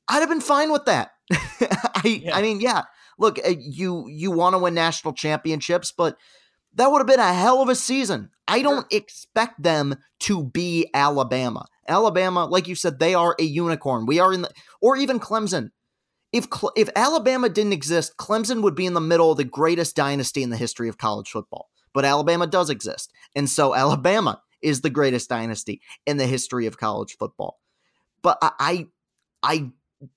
I'd have been fine with that. I yeah. I mean, yeah. Look, uh, you you want to win national championships, but that would have been a hell of a season. I don't expect them to be Alabama. Alabama, like you said, they are a unicorn. We are in the, or even Clemson if if Alabama didn't exist, Clemson would be in the middle of the greatest dynasty in the history of college football. But Alabama does exist, and so Alabama is the greatest dynasty in the history of college football. But I, I, I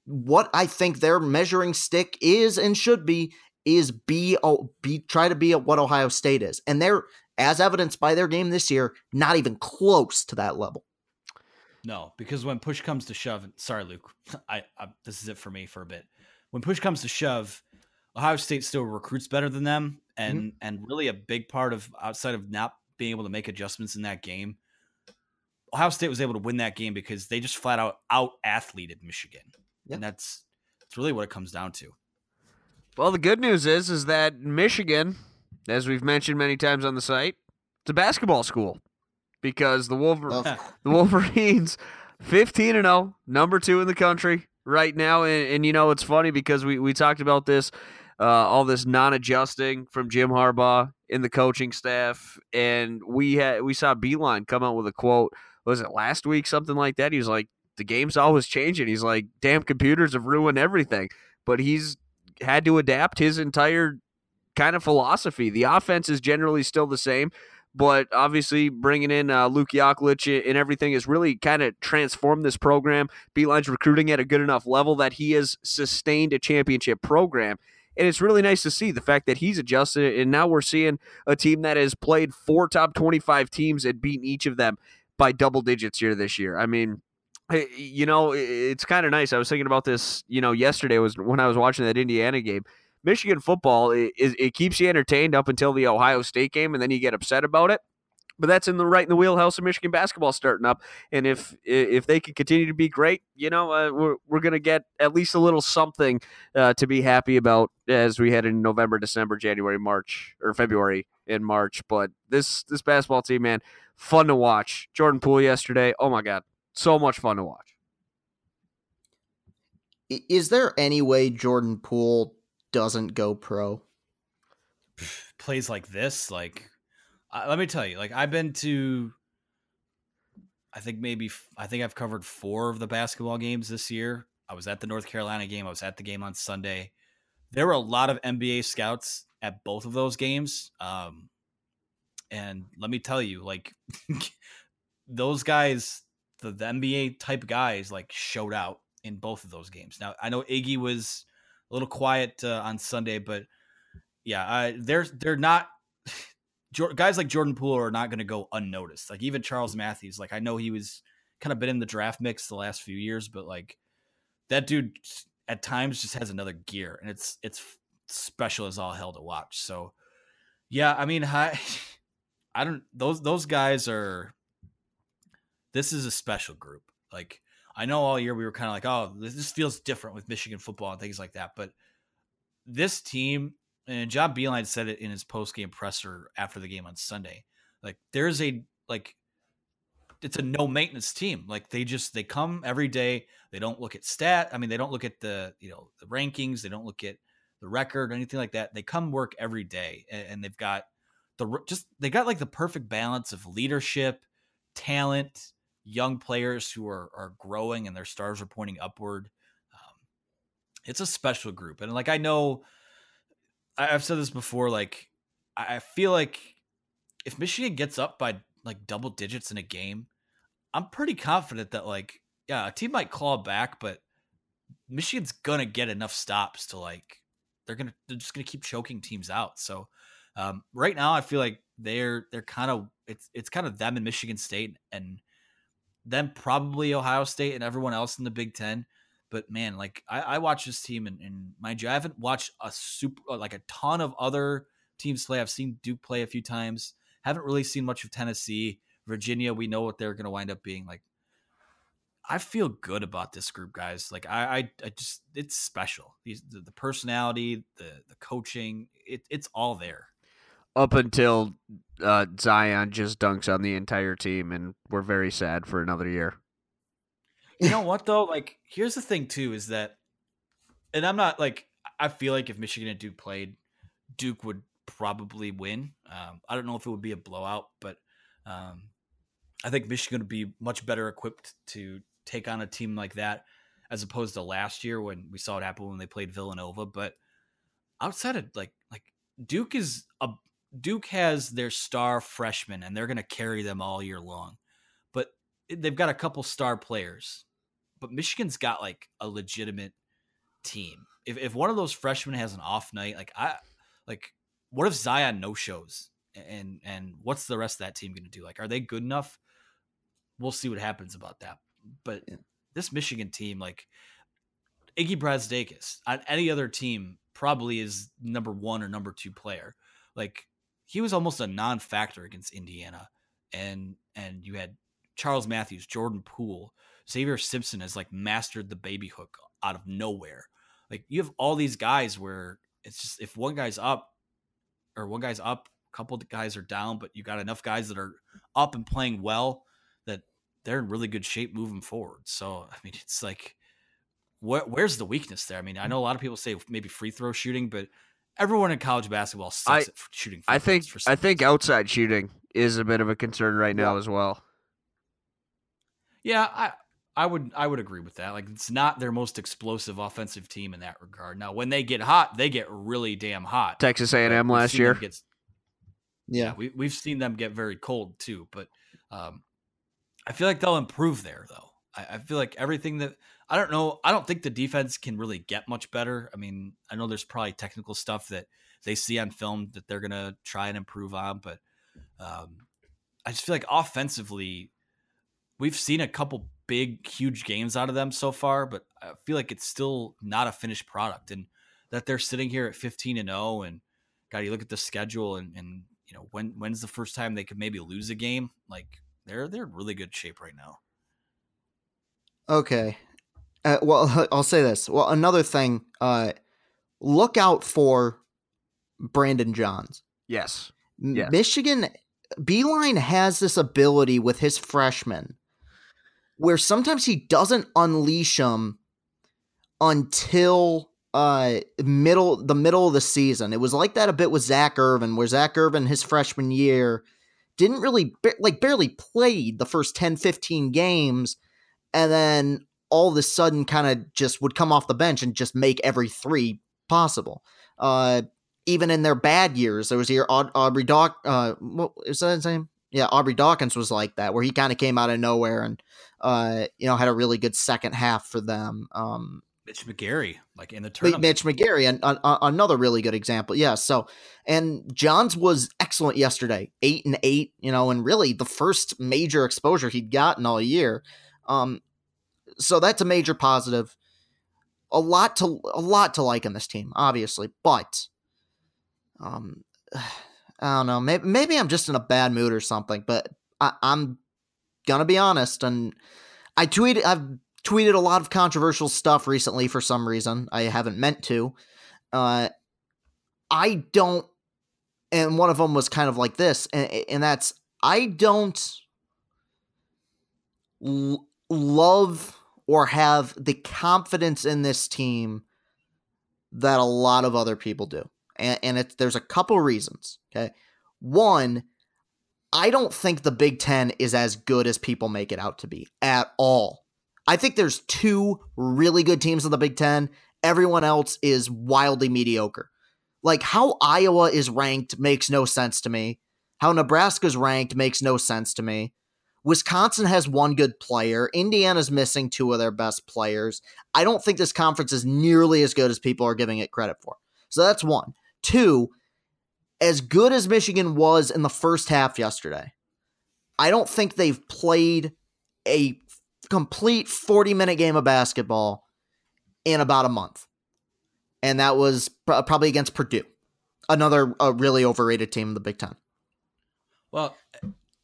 what I think their measuring stick is and should be is be oh, be try to be at what Ohio State is, and they're as evidenced by their game this year, not even close to that level. No, because when push comes to shove, sorry, Luke, I, I, this is it for me for a bit. When push comes to shove, Ohio State still recruits better than them, and mm-hmm. and really a big part of outside of not being able to make adjustments in that game, Ohio State was able to win that game because they just flat out out athleted Michigan, and that's that's really what it comes down to. Well, the good news is is that Michigan, as we've mentioned many times on the site, it's a basketball school because the Wolver- oh. the Wolverines 15 and 0, number 2 in the country right now. And, and, you know it's funny because we we talked about this uh, all this non-adjusting from Jim Harbaugh in the coaching staff. And we had we saw Beilein come out with a quote was it last week? Something like that. He was like the game's always changing he's like damn computers have ruined everything but he's had to adapt his entire kind of philosophy the offense is generally still the same but obviously bringing in uh, Luke Yaklich and everything has really kind of transformed this program. Beilein's recruiting at a good enough level that he has sustained a championship program. And it's really nice to see the fact that he's adjusted. it. And now we're seeing a team that has played four top 25 teams and beaten each of them by double digits here this year. I mean, you know, it's kind of nice. I was thinking about this, you know, yesterday was when I was watching that Indiana game. Michigan football it, it keeps you entertained up until the Ohio State game, and then you get upset about it. But that's in the right in the wheelhouse of Michigan basketball starting up, and if if they can continue to be great, you know, uh, we're we're gonna get at least a little something uh, to be happy about as we head in November, December, January, March, or February in March. But this this basketball team, man, fun to watch. Jordan Poole yesterday, oh my god, so much fun to watch. Is there any way Jordan Poole doesn't go pro? Plays like this, like uh, let me tell you, like I've been to, I think maybe I think I've covered four of the basketball games this year. I was at the North Carolina game. I was at the game on Sunday. There were a lot of NBA scouts at both of those games. Um, and let me tell you, like those guys, the, the NBA type guys, like showed out in both of those games. Now I know Iggy was a little quiet uh, on Sunday, but yeah, uh, they're they're not guys like Jordan Poole are not going to go unnoticed. Like even Charles Matthews, like I know he was kind of been in the draft mix the last few years, but like that dude at times just has another gear, and it's it's special as all hell to watch. So yeah, I mean, I I don't those those guys are. This is a special group. Like I know all year we were kind of like, oh, this, feels different with Michigan football and things like that, but this team and John Beilein said it in his post game presser after the game on Sunday. Like there's a like it's a no maintenance team. Like they just they come every day. They don't look at stat. I mean, they don't look at the you know the rankings. They don't look at the record or anything like that. They come work every day, and, and they've got the just they got like the perfect balance of leadership, talent, young players who are are growing and their stars are pointing upward. Um, it's a special group, and like I know, I, I've said this before. Like I feel like if Michigan gets up by like double digits in a game, I'm pretty confident that like yeah, a team might claw back, but Michigan's gonna get enough stops to like they're gonna they're just gonna keep choking teams out. So um, right now, I feel like they're they're kind of it's it's kind of them and Michigan State and then probably Ohio State and everyone else in the Big Ten. But man, like I, I watch this team and, and mind you, I haven't watched a super uh, like a ton of other teams play. I've seen Duke play a few times. Haven't really seen much of Tennessee, Virginia. We know what they're going to wind up being like. I feel good about this group, guys. Like I, I, I just it's special. These the, the personality, the the coaching, it, it's all there. Up until uh, Zion just dunks on the entire team, and we're very sad for another year. You know what though? Like, here's the thing too: is that, and I'm not like I feel like if Michigan and Duke played, Duke would probably win. Um, I don't know if it would be a blowout, but um, I think Michigan would be much better equipped to take on a team like that as opposed to last year when we saw it happen when they played Villanova. But outside of like like Duke is a Duke has their star freshmen and they're going to carry them all year long. But they've got a couple star players. But Michigan's got like a legitimate team. If if one of those freshmen has an off night, like I like what if Zion no shows? And and what's the rest of that team going to do? Like are they good enough? We'll see what happens about that. But yeah. this Michigan team, like Iggy Brazdeikis on any other team, probably is number one or number two player. Like he was almost a non-factor against Indiana, and and you had Charles Matthews, Jordan Poole, Xavier Simpson has like mastered the baby hook out of nowhere. Like you have all these guys where it's just if one guy's up or one guy's up, a couple of guys are down, but you got enough guys that are up and playing well that they're in really good shape moving forward. So I mean, it's like, where, where's the weakness there? I mean, I know a lot of people say maybe free throw shooting, but everyone in college basketball sucks I, at shooting. I think I think outside shooting is a bit of a concern right now yeah. as well. Yeah, I I would I would agree with that. Like it's not their most explosive offensive team in that regard. Now, when they get hot, they get really damn hot. Texas A&M last year. Get, yeah, we we've seen them get very cold too, but um, I feel like they'll improve there, though. I, I, feel like everything that I don't know, I don't think the defense can really get much better. I mean, I know there's probably technical stuff that they see on film that they're gonna try and improve on, but um, I just feel like offensively, we've seen a couple big, huge games out of them so far, but I feel like it's still not a finished product, and that they're sitting here at 15 and 0, and God, you look at the schedule, and, and you know when when's the first time they could maybe lose a game, like they're they're in really good shape right now. Okay. Uh, well, I'll say this. Well, another thing, uh, look out for Brandon Johns. Yes. yes. Michigan Beilein has this ability with his freshmen where sometimes he doesn't unleash them until uh middle the middle of the season. It was like that a bit with Zak Irvin, where Zak Irvin his freshman year didn't really like barely played the first 10 15 games and then all of a sudden kind of just would come off the bench and just make every three possible uh even in their bad years there was here Aud- aubrey doc uh what is that his name yeah aubrey dawkins was like that where he kind of came out of nowhere and uh you know had a really good second half for them um Mitch McGary, like in the tournament. Mitch McGary, and another really good example. Yeah. So, and Johns was excellent yesterday, eight and eight. You know, and really the first major exposure he'd gotten all year. Um, so that's a major positive. A lot to a lot to like in this team, obviously, but um, I don't know. Maybe maybe I'm just in a bad mood or something. But I, I'm gonna be honest, and I tweeted I've tweeted a lot of controversial stuff recently for some reason. I haven't meant to. Uh, I don't, and one of them was kind of like this, and, and that's I don't l- love or have the confidence in this team that a lot of other people do. And, and there's a couple reasons. Okay. One, I don't think the Big Ten is as good as people make it out to be at all. I think there's two really good teams in the Big Ten. Everyone else is wildly mediocre. Like how Iowa is ranked makes no sense to me. How Nebraska's ranked makes no sense to me. Wisconsin has one good player. Indiana's missing two of their best players. I don't think this conference is nearly as good as people are giving it credit for. So that's one. Two, as good as Michigan was in the first half yesterday, I don't think they've played a complete 40 minute game of basketball in about a month. And that was pr- probably against Purdue, another a really overrated team in the Big Ten. Well,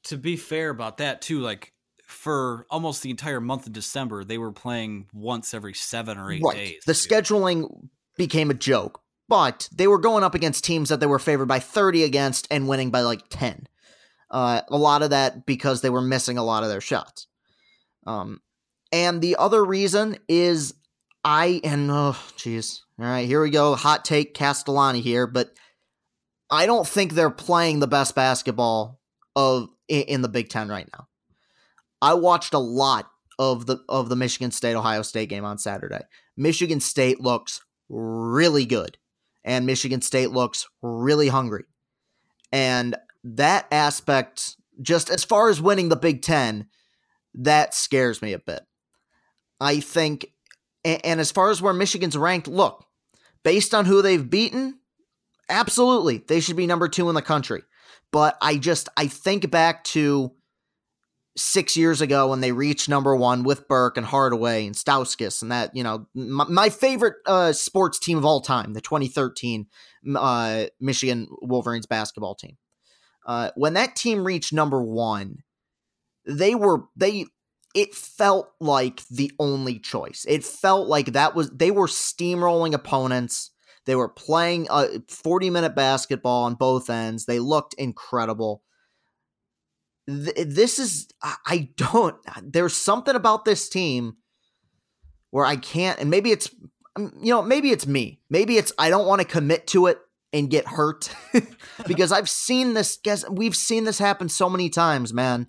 to be fair about that too, like for almost the entire month of December, they were playing once every seven or eight right. days. The scheduling became a joke, but they were going up against teams that they were favored by 30 against and winning by like 10. Uh, a lot of that because they were missing a lot of their shots. Um, and the other reason is I and oh jeez, all right, here we go, hot take Castellani here, but I don't think they're playing the best basketball of in the Big Ten right now. I watched a lot of the of the Michigan State Ohio State game on Saturday. Michigan State looks really good, and Michigan State looks really hungry, and that aspect, just as far as winning the Big Ten, that scares me a bit. I think, and, and as far as where Michigan's ranked, look, based on who they've beaten, absolutely they should be number two in the country. But I just I think back to six years ago when they reached number one with Burke and Hardaway and Stauskas and that you know my, my favorite uh, sports team of all time, the 2013 uh, Michigan Wolverines basketball team. Uh, when that team reached number one, they were they it felt like the only choice. It felt like that was they were steamrolling opponents. They were playing a 40 minute basketball on both ends. They looked incredible. This is, I don't, there's something about this team where I can't, and maybe it's, um, you know, maybe it's me. Maybe it's, I don't want to commit to it and get hurt because I've seen this, guess, we've seen this happen so many times, man.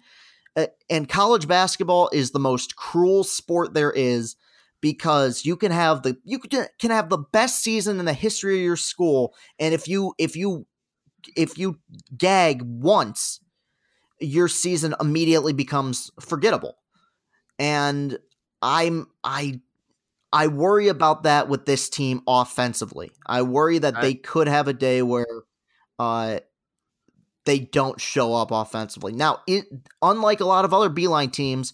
And college basketball is the most cruel sport there is because you can have the you can have the best season in the history of your school and if you if you if you gag once your season immediately becomes forgettable. And i'm i i worry about that with this team offensively. I worry that I, they could have a day where uh they don't show up offensively. Now it unlike a lot of other Beilein teams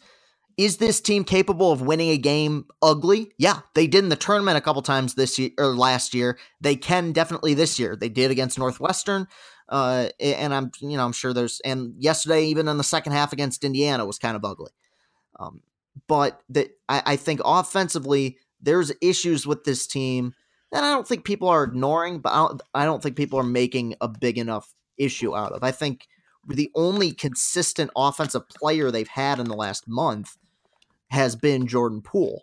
is this team capable of winning a game ugly? Yeah, they did in the tournament a couple times this year or last year. They can definitely this year. They did against Northwestern, uh, and I'm you know I'm sure there's and yesterday even in the second half against Indiana was kind of ugly. Um, but that I, I think offensively there's issues with this team that I don't think people are ignoring, but I don't, I don't think people are making a big enough issue out of. I think the only consistent offensive player they've had in the last month has been Jordan Poole.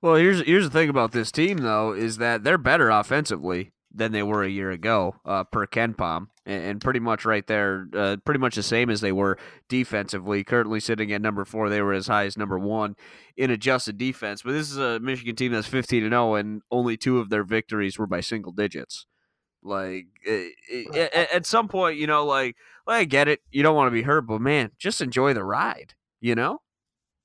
Well, here's here's the thing about this team though is that they're better offensively than they were a year ago uh, per KenPom, and, and, pretty much right there, uh, pretty much the same as they were defensively. Currently sitting at number four, they were as high as number one in adjusted defense. But this is a Michigan team that's 15 and 0, and only two of their victories were by single digits. Like it, it, at some point, you know, like, like I get it, you don't want to be hurt, but man, just enjoy the ride, you know.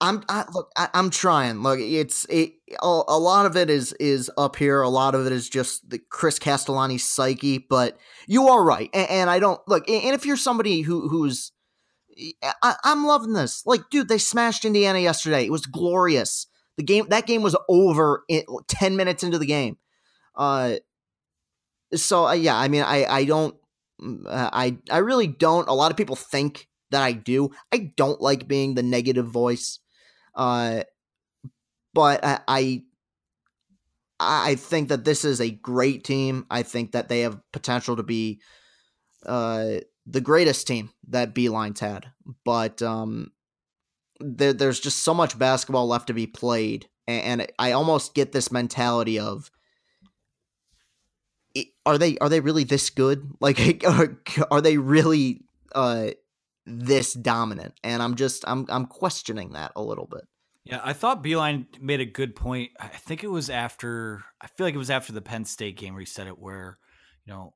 I'm I, look. I, am trying. Look, it's it. A, a, lot of it is is up here. A lot of it is just the Chris Castellani psyche. But you are right, and, and I don't look. And if you're somebody who who's, I, I'm loving this. Like, dude, they smashed Indiana yesterday. It was glorious. The game that game was over in, ten minutes into the game. Uh, so uh, yeah, I mean, I I don't. Mm, uh, I I really don't. A lot of people think that I do. I don't like being the negative voice uh, but I, I I think that this is a great team. I think that they have potential to be uh, the greatest team that Beilein's had. But um, there, there's just so much basketball left to be played, and, and I almost get this mentality of are they are they really this good? Like are, are they really uh this dominant? And I'm just I'm I'm questioning that a little bit. Yeah, I thought Beilein made a good point. I think it was after I feel like it was after the Penn State game where he said it where, you know,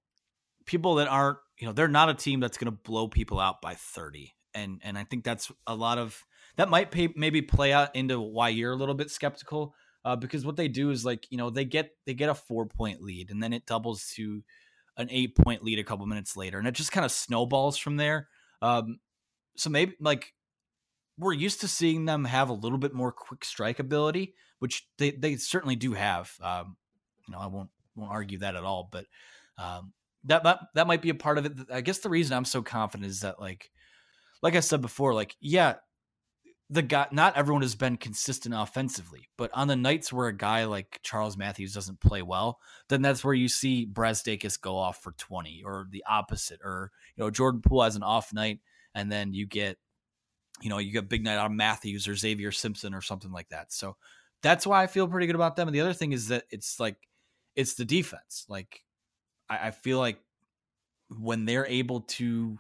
people that aren't, you know, they're not a team that's going to blow people out by 30. And and I think that's a lot of that might pay, maybe play out into why you're a little bit skeptical uh, because what they do is like you know they get they get a four point lead and then it doubles to an eight point lead a couple minutes later and it just kind of snowballs from there um, so maybe like we're used to seeing them have a little bit more quick strike ability which they, they certainly do have um, you know i won't won't argue that at all but um, that, that that might be a part of it. I guess the reason i'm so confident is that like like i said before like yeah the guy not everyone has been consistent offensively, but on the nights where a guy like Charles Matthews doesn't play well, then that's where you see Brazdeikis go off for 20 or the opposite or you know Jordan Poole has an off night and then you get you know you get big night out of Matthews or Xavier Simpson or something like that. So that's why I feel pretty good about them. And the other thing is that it's like it's the defense. Like I, I feel like when they're able to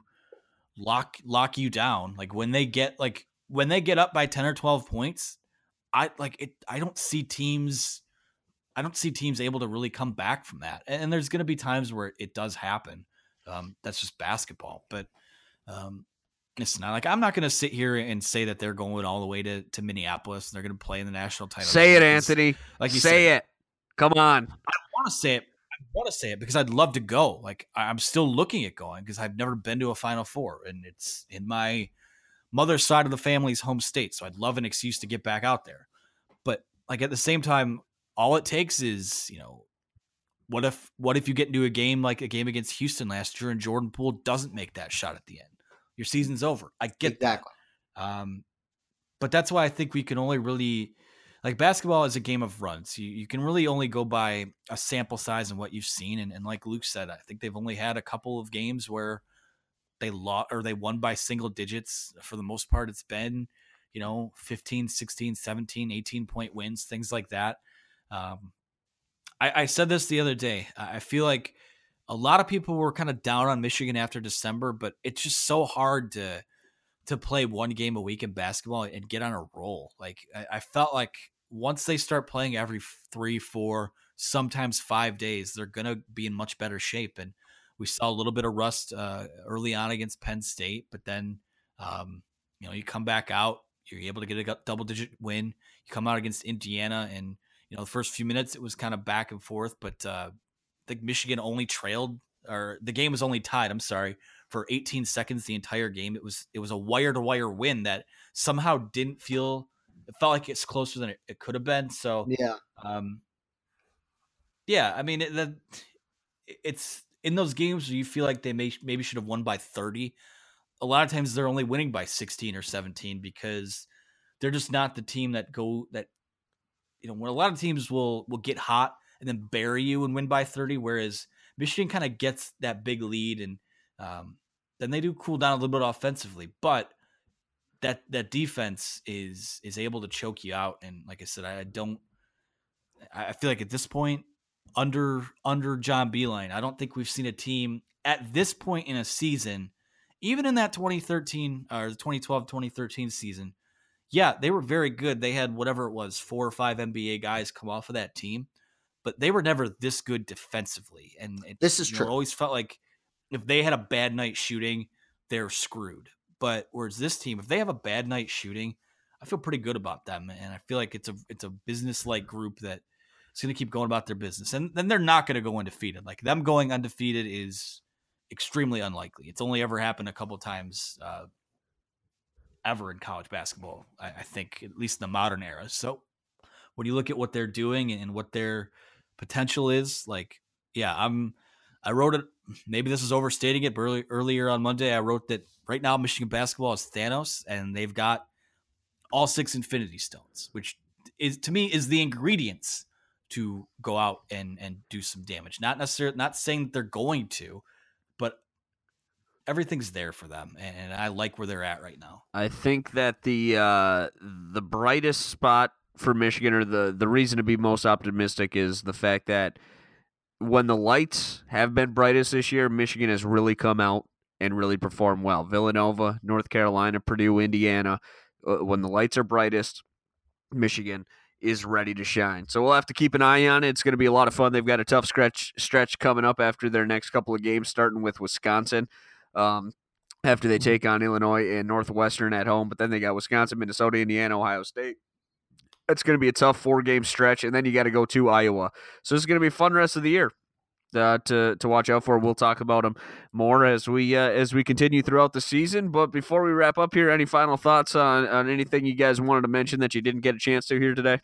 lock lock you down, like when they get like when they get up by 10 or 12 points, I like it I don't see teams I don't see teams able to really come back from that. And, there's going to be times where it does happen. Um, that's just basketball, but um, it's not like I'm not going to sit here and say that they're going all the way to, to Minneapolis and they're going to play in the national title. Say it, Anthony. Like you say said, it. Come on. I want to say it. I want to say it because I'd love to go. Like I'm still looking at going because I've never been to a Final Four, and it's in my mother's side of the family's home state. So I'd love an excuse to get back out there. But like at the same time, all it takes is, you know, what if what if you get into a game like a game against Houston last year and Jordan Poole doesn't make that shot at the end? Your season's over. I get exactly. that. Um, but that's why I think we can only really like basketball is a game of runs. You you can really only go by a sample size and what you've seen. And, and like Luke said, I think they've only had a couple of games where they lost or they won by single digits for the most part it's been you know 15 16 17 18 point wins things like that. Um, I, I said this the other day i feel like a lot of people were kind of down on michigan after december but it's just so hard to to play one game a week in basketball and get on a roll. Like I, I felt like once they start playing every three four sometimes five days they're gonna be in much better shape and we saw a little bit of rust uh, early on against Penn State, but then um, you know you come back out, you're able to get a double digit win. You come out against Indiana, and you know the first few minutes it was kind of back and forth, but uh, I think Michigan only trailed, or the game was only tied. I'm sorry for 18 seconds the entire game. It was it was a wire to wire win that somehow didn't feel. It felt like it's closer than it, it could have been. So yeah, um, yeah. I mean, it, the, it's in those games where you feel like they may maybe should have won by 30 a lot of times they're only winning by 16 or 17 because they're just not the team that go that you know when a lot of teams will will get hot and then bury you and win by 30 whereas michigan kind of gets that big lead and um, then they do cool down a little bit offensively but that that defense is is able to choke you out and like i said i, I don't i feel like at this point under under John Beilein. I don't think we've seen a team at this point in a season, even in that 2013 or 2012 2013 season. Yeah, they were very good. They had whatever it was, four or five NBA guys come off of that team, but they were never this good defensively. And it, this is true. Know, always felt like if they had a bad night shooting, they're screwed. But whereas this team, if they have a bad night shooting, I feel pretty good about them, and I feel like it's a it's a business like group that is going to keep going about their business. And then they're not going to go undefeated. Like them going undefeated is extremely unlikely. It's only ever happened a couple times uh, ever in college basketball, I, I, think, at least in the modern era. So when you look at what they're doing and what their potential is, like, yeah, I'm. I wrote it. Maybe this is overstating it, but early, earlier on Monday, I wrote that right now Michigan basketball is Thanos, and they've got all six Infinity Stones, which is to me is the ingredients to go out and and do some damage. Not necessarily not saying that they're going to, but everything's there for them, and I like where they're at right now. I think that the uh, the brightest spot for Michigan, or the the reason to be most optimistic, is the fact that when the lights have been brightest this year, Michigan has really come out and really performed well. Villanova, North Carolina, Purdue, Indiana. Uh, when the lights are brightest, Michigan is ready to shine. So we'll have to keep an eye on it. It's going to be a lot of fun. They've got a tough stretch stretch coming up after their next couple of games, starting with Wisconsin. Um, after they take on Illinois and Northwestern at home, but then they got Wisconsin, Minnesota, Indiana, Ohio State. It's going to be a tough four game stretch, and then you got to go to Iowa. So it's going to be a fun rest of the year uh, to to watch out for. We'll talk about them more as we uh, as we continue throughout the season. But before we wrap up here, any final thoughts on on anything you guys wanted to mention that you didn't get a chance to here today?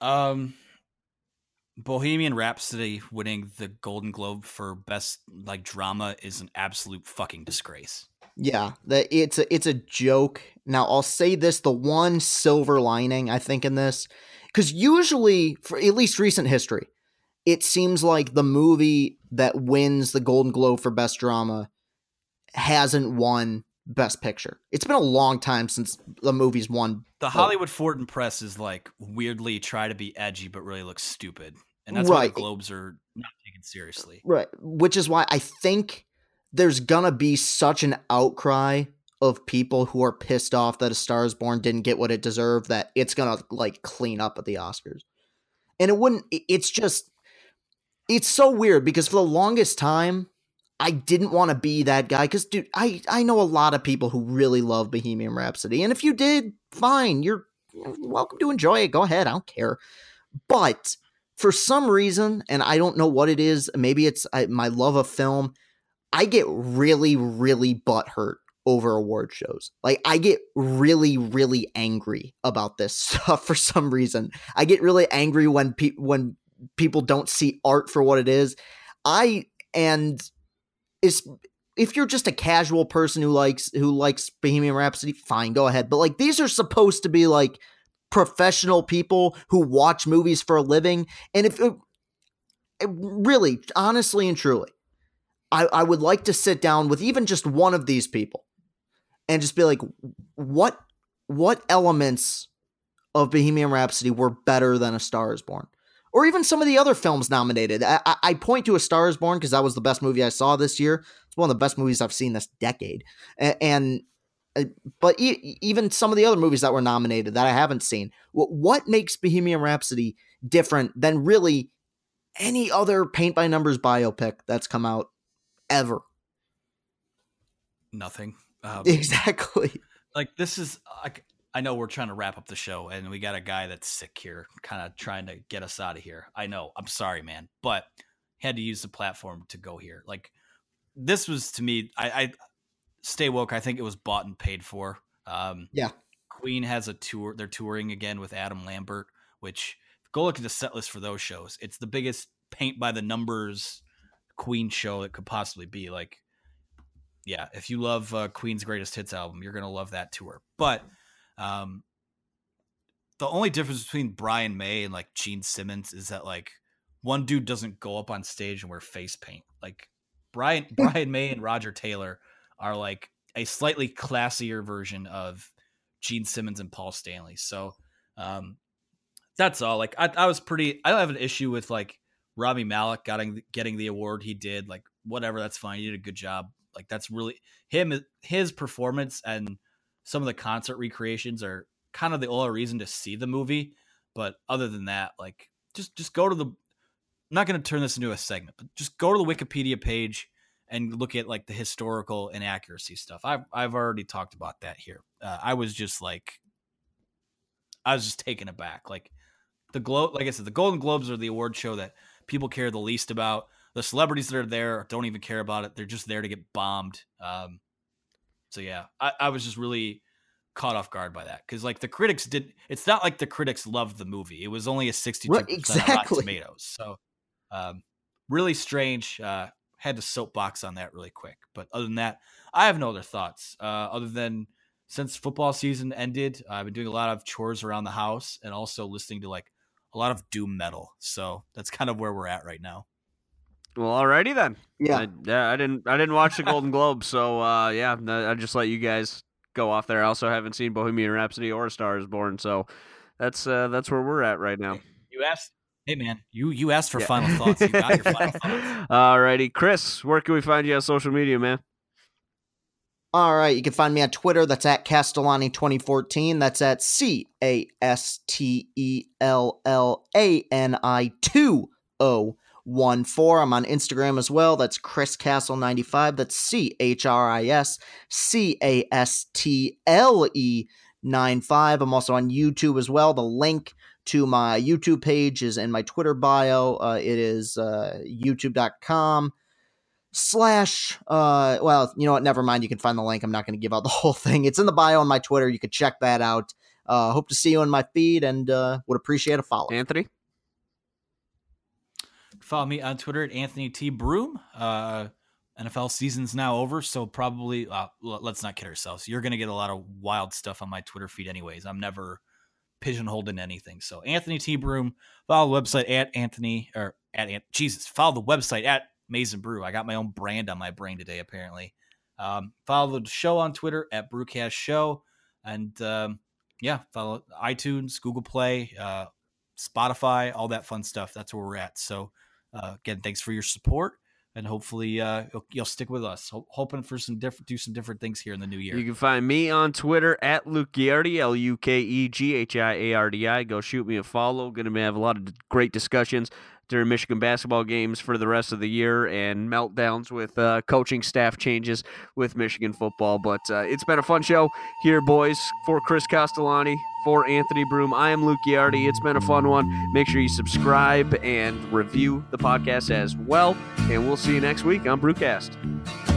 Um, Bohemian Rhapsody winning the Golden Globe for best like drama is an absolute fucking disgrace. Yeah, that it's a it's a joke. Now I'll say this: the one silver lining I think in this, because usually for at least recent history, it seems like the movie that wins the Golden Globe for best drama hasn't won best picture. It's been a long time since the movie's won. The Hollywood Foreign Press is like weirdly try to be edgy but really looks stupid. And that's right. why the Globes are not taken seriously. Right. Which is why I think there's gonna be such an outcry of people who are pissed off that A Star is Born didn't get what it deserved that it's gonna like clean up at the Oscars. And it wouldn't it's just it's so weird because for the longest time I didn't want to be that guy because, dude, I, I know a lot of people who really love Bohemian Rhapsody. And if you did, fine. You're welcome to enjoy it. Go ahead. I don't care. But for some reason, and I don't know what it is, maybe it's I, my love of film, I get really, really butthurt over award shows. Like, I get really, really angry about this stuff for some reason. I get really angry when, pe- when people don't see art for what it is. I, and is if you're just a casual person who likes who likes Bohemian Rhapsody, fine, go ahead. But like these are supposed to be like professional people who watch movies for a living, and if it, it eh, really, honestly and truly, I, I would like to sit down with even just one of these people and just be like, what what elements of Bohemian Rhapsody were better than A Star Is Born? Or even some of the other films nominated. I, I point to A Star Is Born because that was the best movie I saw this year. It's one of the best movies I've seen this decade, and, uh, but e- even some of the other movies that were nominated that I haven't seen. What, what makes Bohemian Rhapsody different than really any other paint by numbers biopic that's come out ever? Nothing. Um, exactly. Like this is like I know we're trying to wrap up the show and we got a guy that's sick here, kind of trying to get us out of here. I know. I'm sorry, man, but had to use the platform to go here. Like this was to me, I, I stay woke. I think it was bought and paid for. Um, yeah. Queen has a tour. They're touring again with Adam Lambert, which go look at the set list for those shows. It's the biggest paint by the numbers Queen show that could possibly be. Like, yeah, if you love uh, Queen's greatest hits album, you're gonna love that tour. But um, the only difference between Brian May and like Gene Simmons is that like one dude doesn't go up on stage and wear face paint. Like Brian Brian May and Roger Taylor are like a slightly classier version of Gene Simmons and Paul Stanley. So um, that's all. Like I, I was pretty. I don't have an issue with like Rami Malek getting getting the award he did. Like whatever, that's fine. He did a good job. Like that's really him. His performance and some of the concert recreations are kind of the only reason to see the movie. But other than that, like just just go to the. I'm not going to turn this into a segment, but just go to the Wikipedia page and look at like the historical inaccuracy stuff. I've I've already talked about that here. Uh, I was just like, I was just taken aback. Like the globe, like I said, the Golden Globes are the award show that people care the least about. The celebrities that are there don't even care about it. They're just there to get bombed. Um, so yeah, I, I was just really caught off guard by that because like the critics did. It's not like the critics loved the movie. It was only a sixty-two right, exactly. Tomatoes. So um, really strange. Uh, had to soapbox on that really quick. But other than that, I have no other thoughts. Uh, other than since football season ended, I've been doing a lot of chores around the house and also listening to like a lot of doom metal. So that's kind of where we're at right now. Well, alrighty then. Yeah. I, yeah, I didn't I didn't watch the Golden Globe, so uh, yeah, I just let you guys go off there. I also haven't seen Bohemian Rhapsody or A Star Is Born, so that's uh, that's where we're at right now. You asked, hey man, you you asked for yeah. final thoughts. You got your final thoughts. Alrighty, Chris, where can we find you on social media, man? All right, you can find me on Twitter. That's at Castellani 2014. That's at C A S T E L L A N I 2 O 1 4. I'm on Instagram as well. That's Chris Castle 95. That's C H R I S C A S T L E 95. I'm also on YouTube as well. The link to my YouTube page is in my Twitter bio. Uh, it is uh, youtube.com slash uh well you know what never mind you can find the link i'm not going to give out the whole thing it's in the bio on my twitter you could check that out uh hope to see you on my feed and uh would appreciate a follow anthony follow me on twitter at anthony t broome uh nfl season's now over so probably uh, let's not kid ourselves you're going to get a lot of wild stuff on my twitter feed anyways i'm never pigeonholed in anything so anthony t broome follow the website at anthony or at jesus follow the website at Maize n Brew. I got my own brand on my brain today, apparently. Um, follow the show on Twitter at Brewcast Show. And um, yeah, follow iTunes, Google Play, uh, Spotify, all that fun stuff. That's where we're at. So, uh, again, thanks for your support. And hopefully uh, you'll, you'll stick with us. Ho- hoping for some different, do some different things here in the new year. You can find me on Twitter at Luke Ghiardi, L U K E G H I A R D I. Go shoot me a follow. Going to have a lot of great discussions during Michigan basketball games for the rest of the year and meltdowns with uh, coaching staff changes with Michigan football. But uh, it's been a fun show here, boys. For Chris Castellani, for Anthony Broome, I am Luke Ghiardi. It's been a fun one. Make sure you subscribe and review the podcast as well. And we'll see you next week on Brewcast.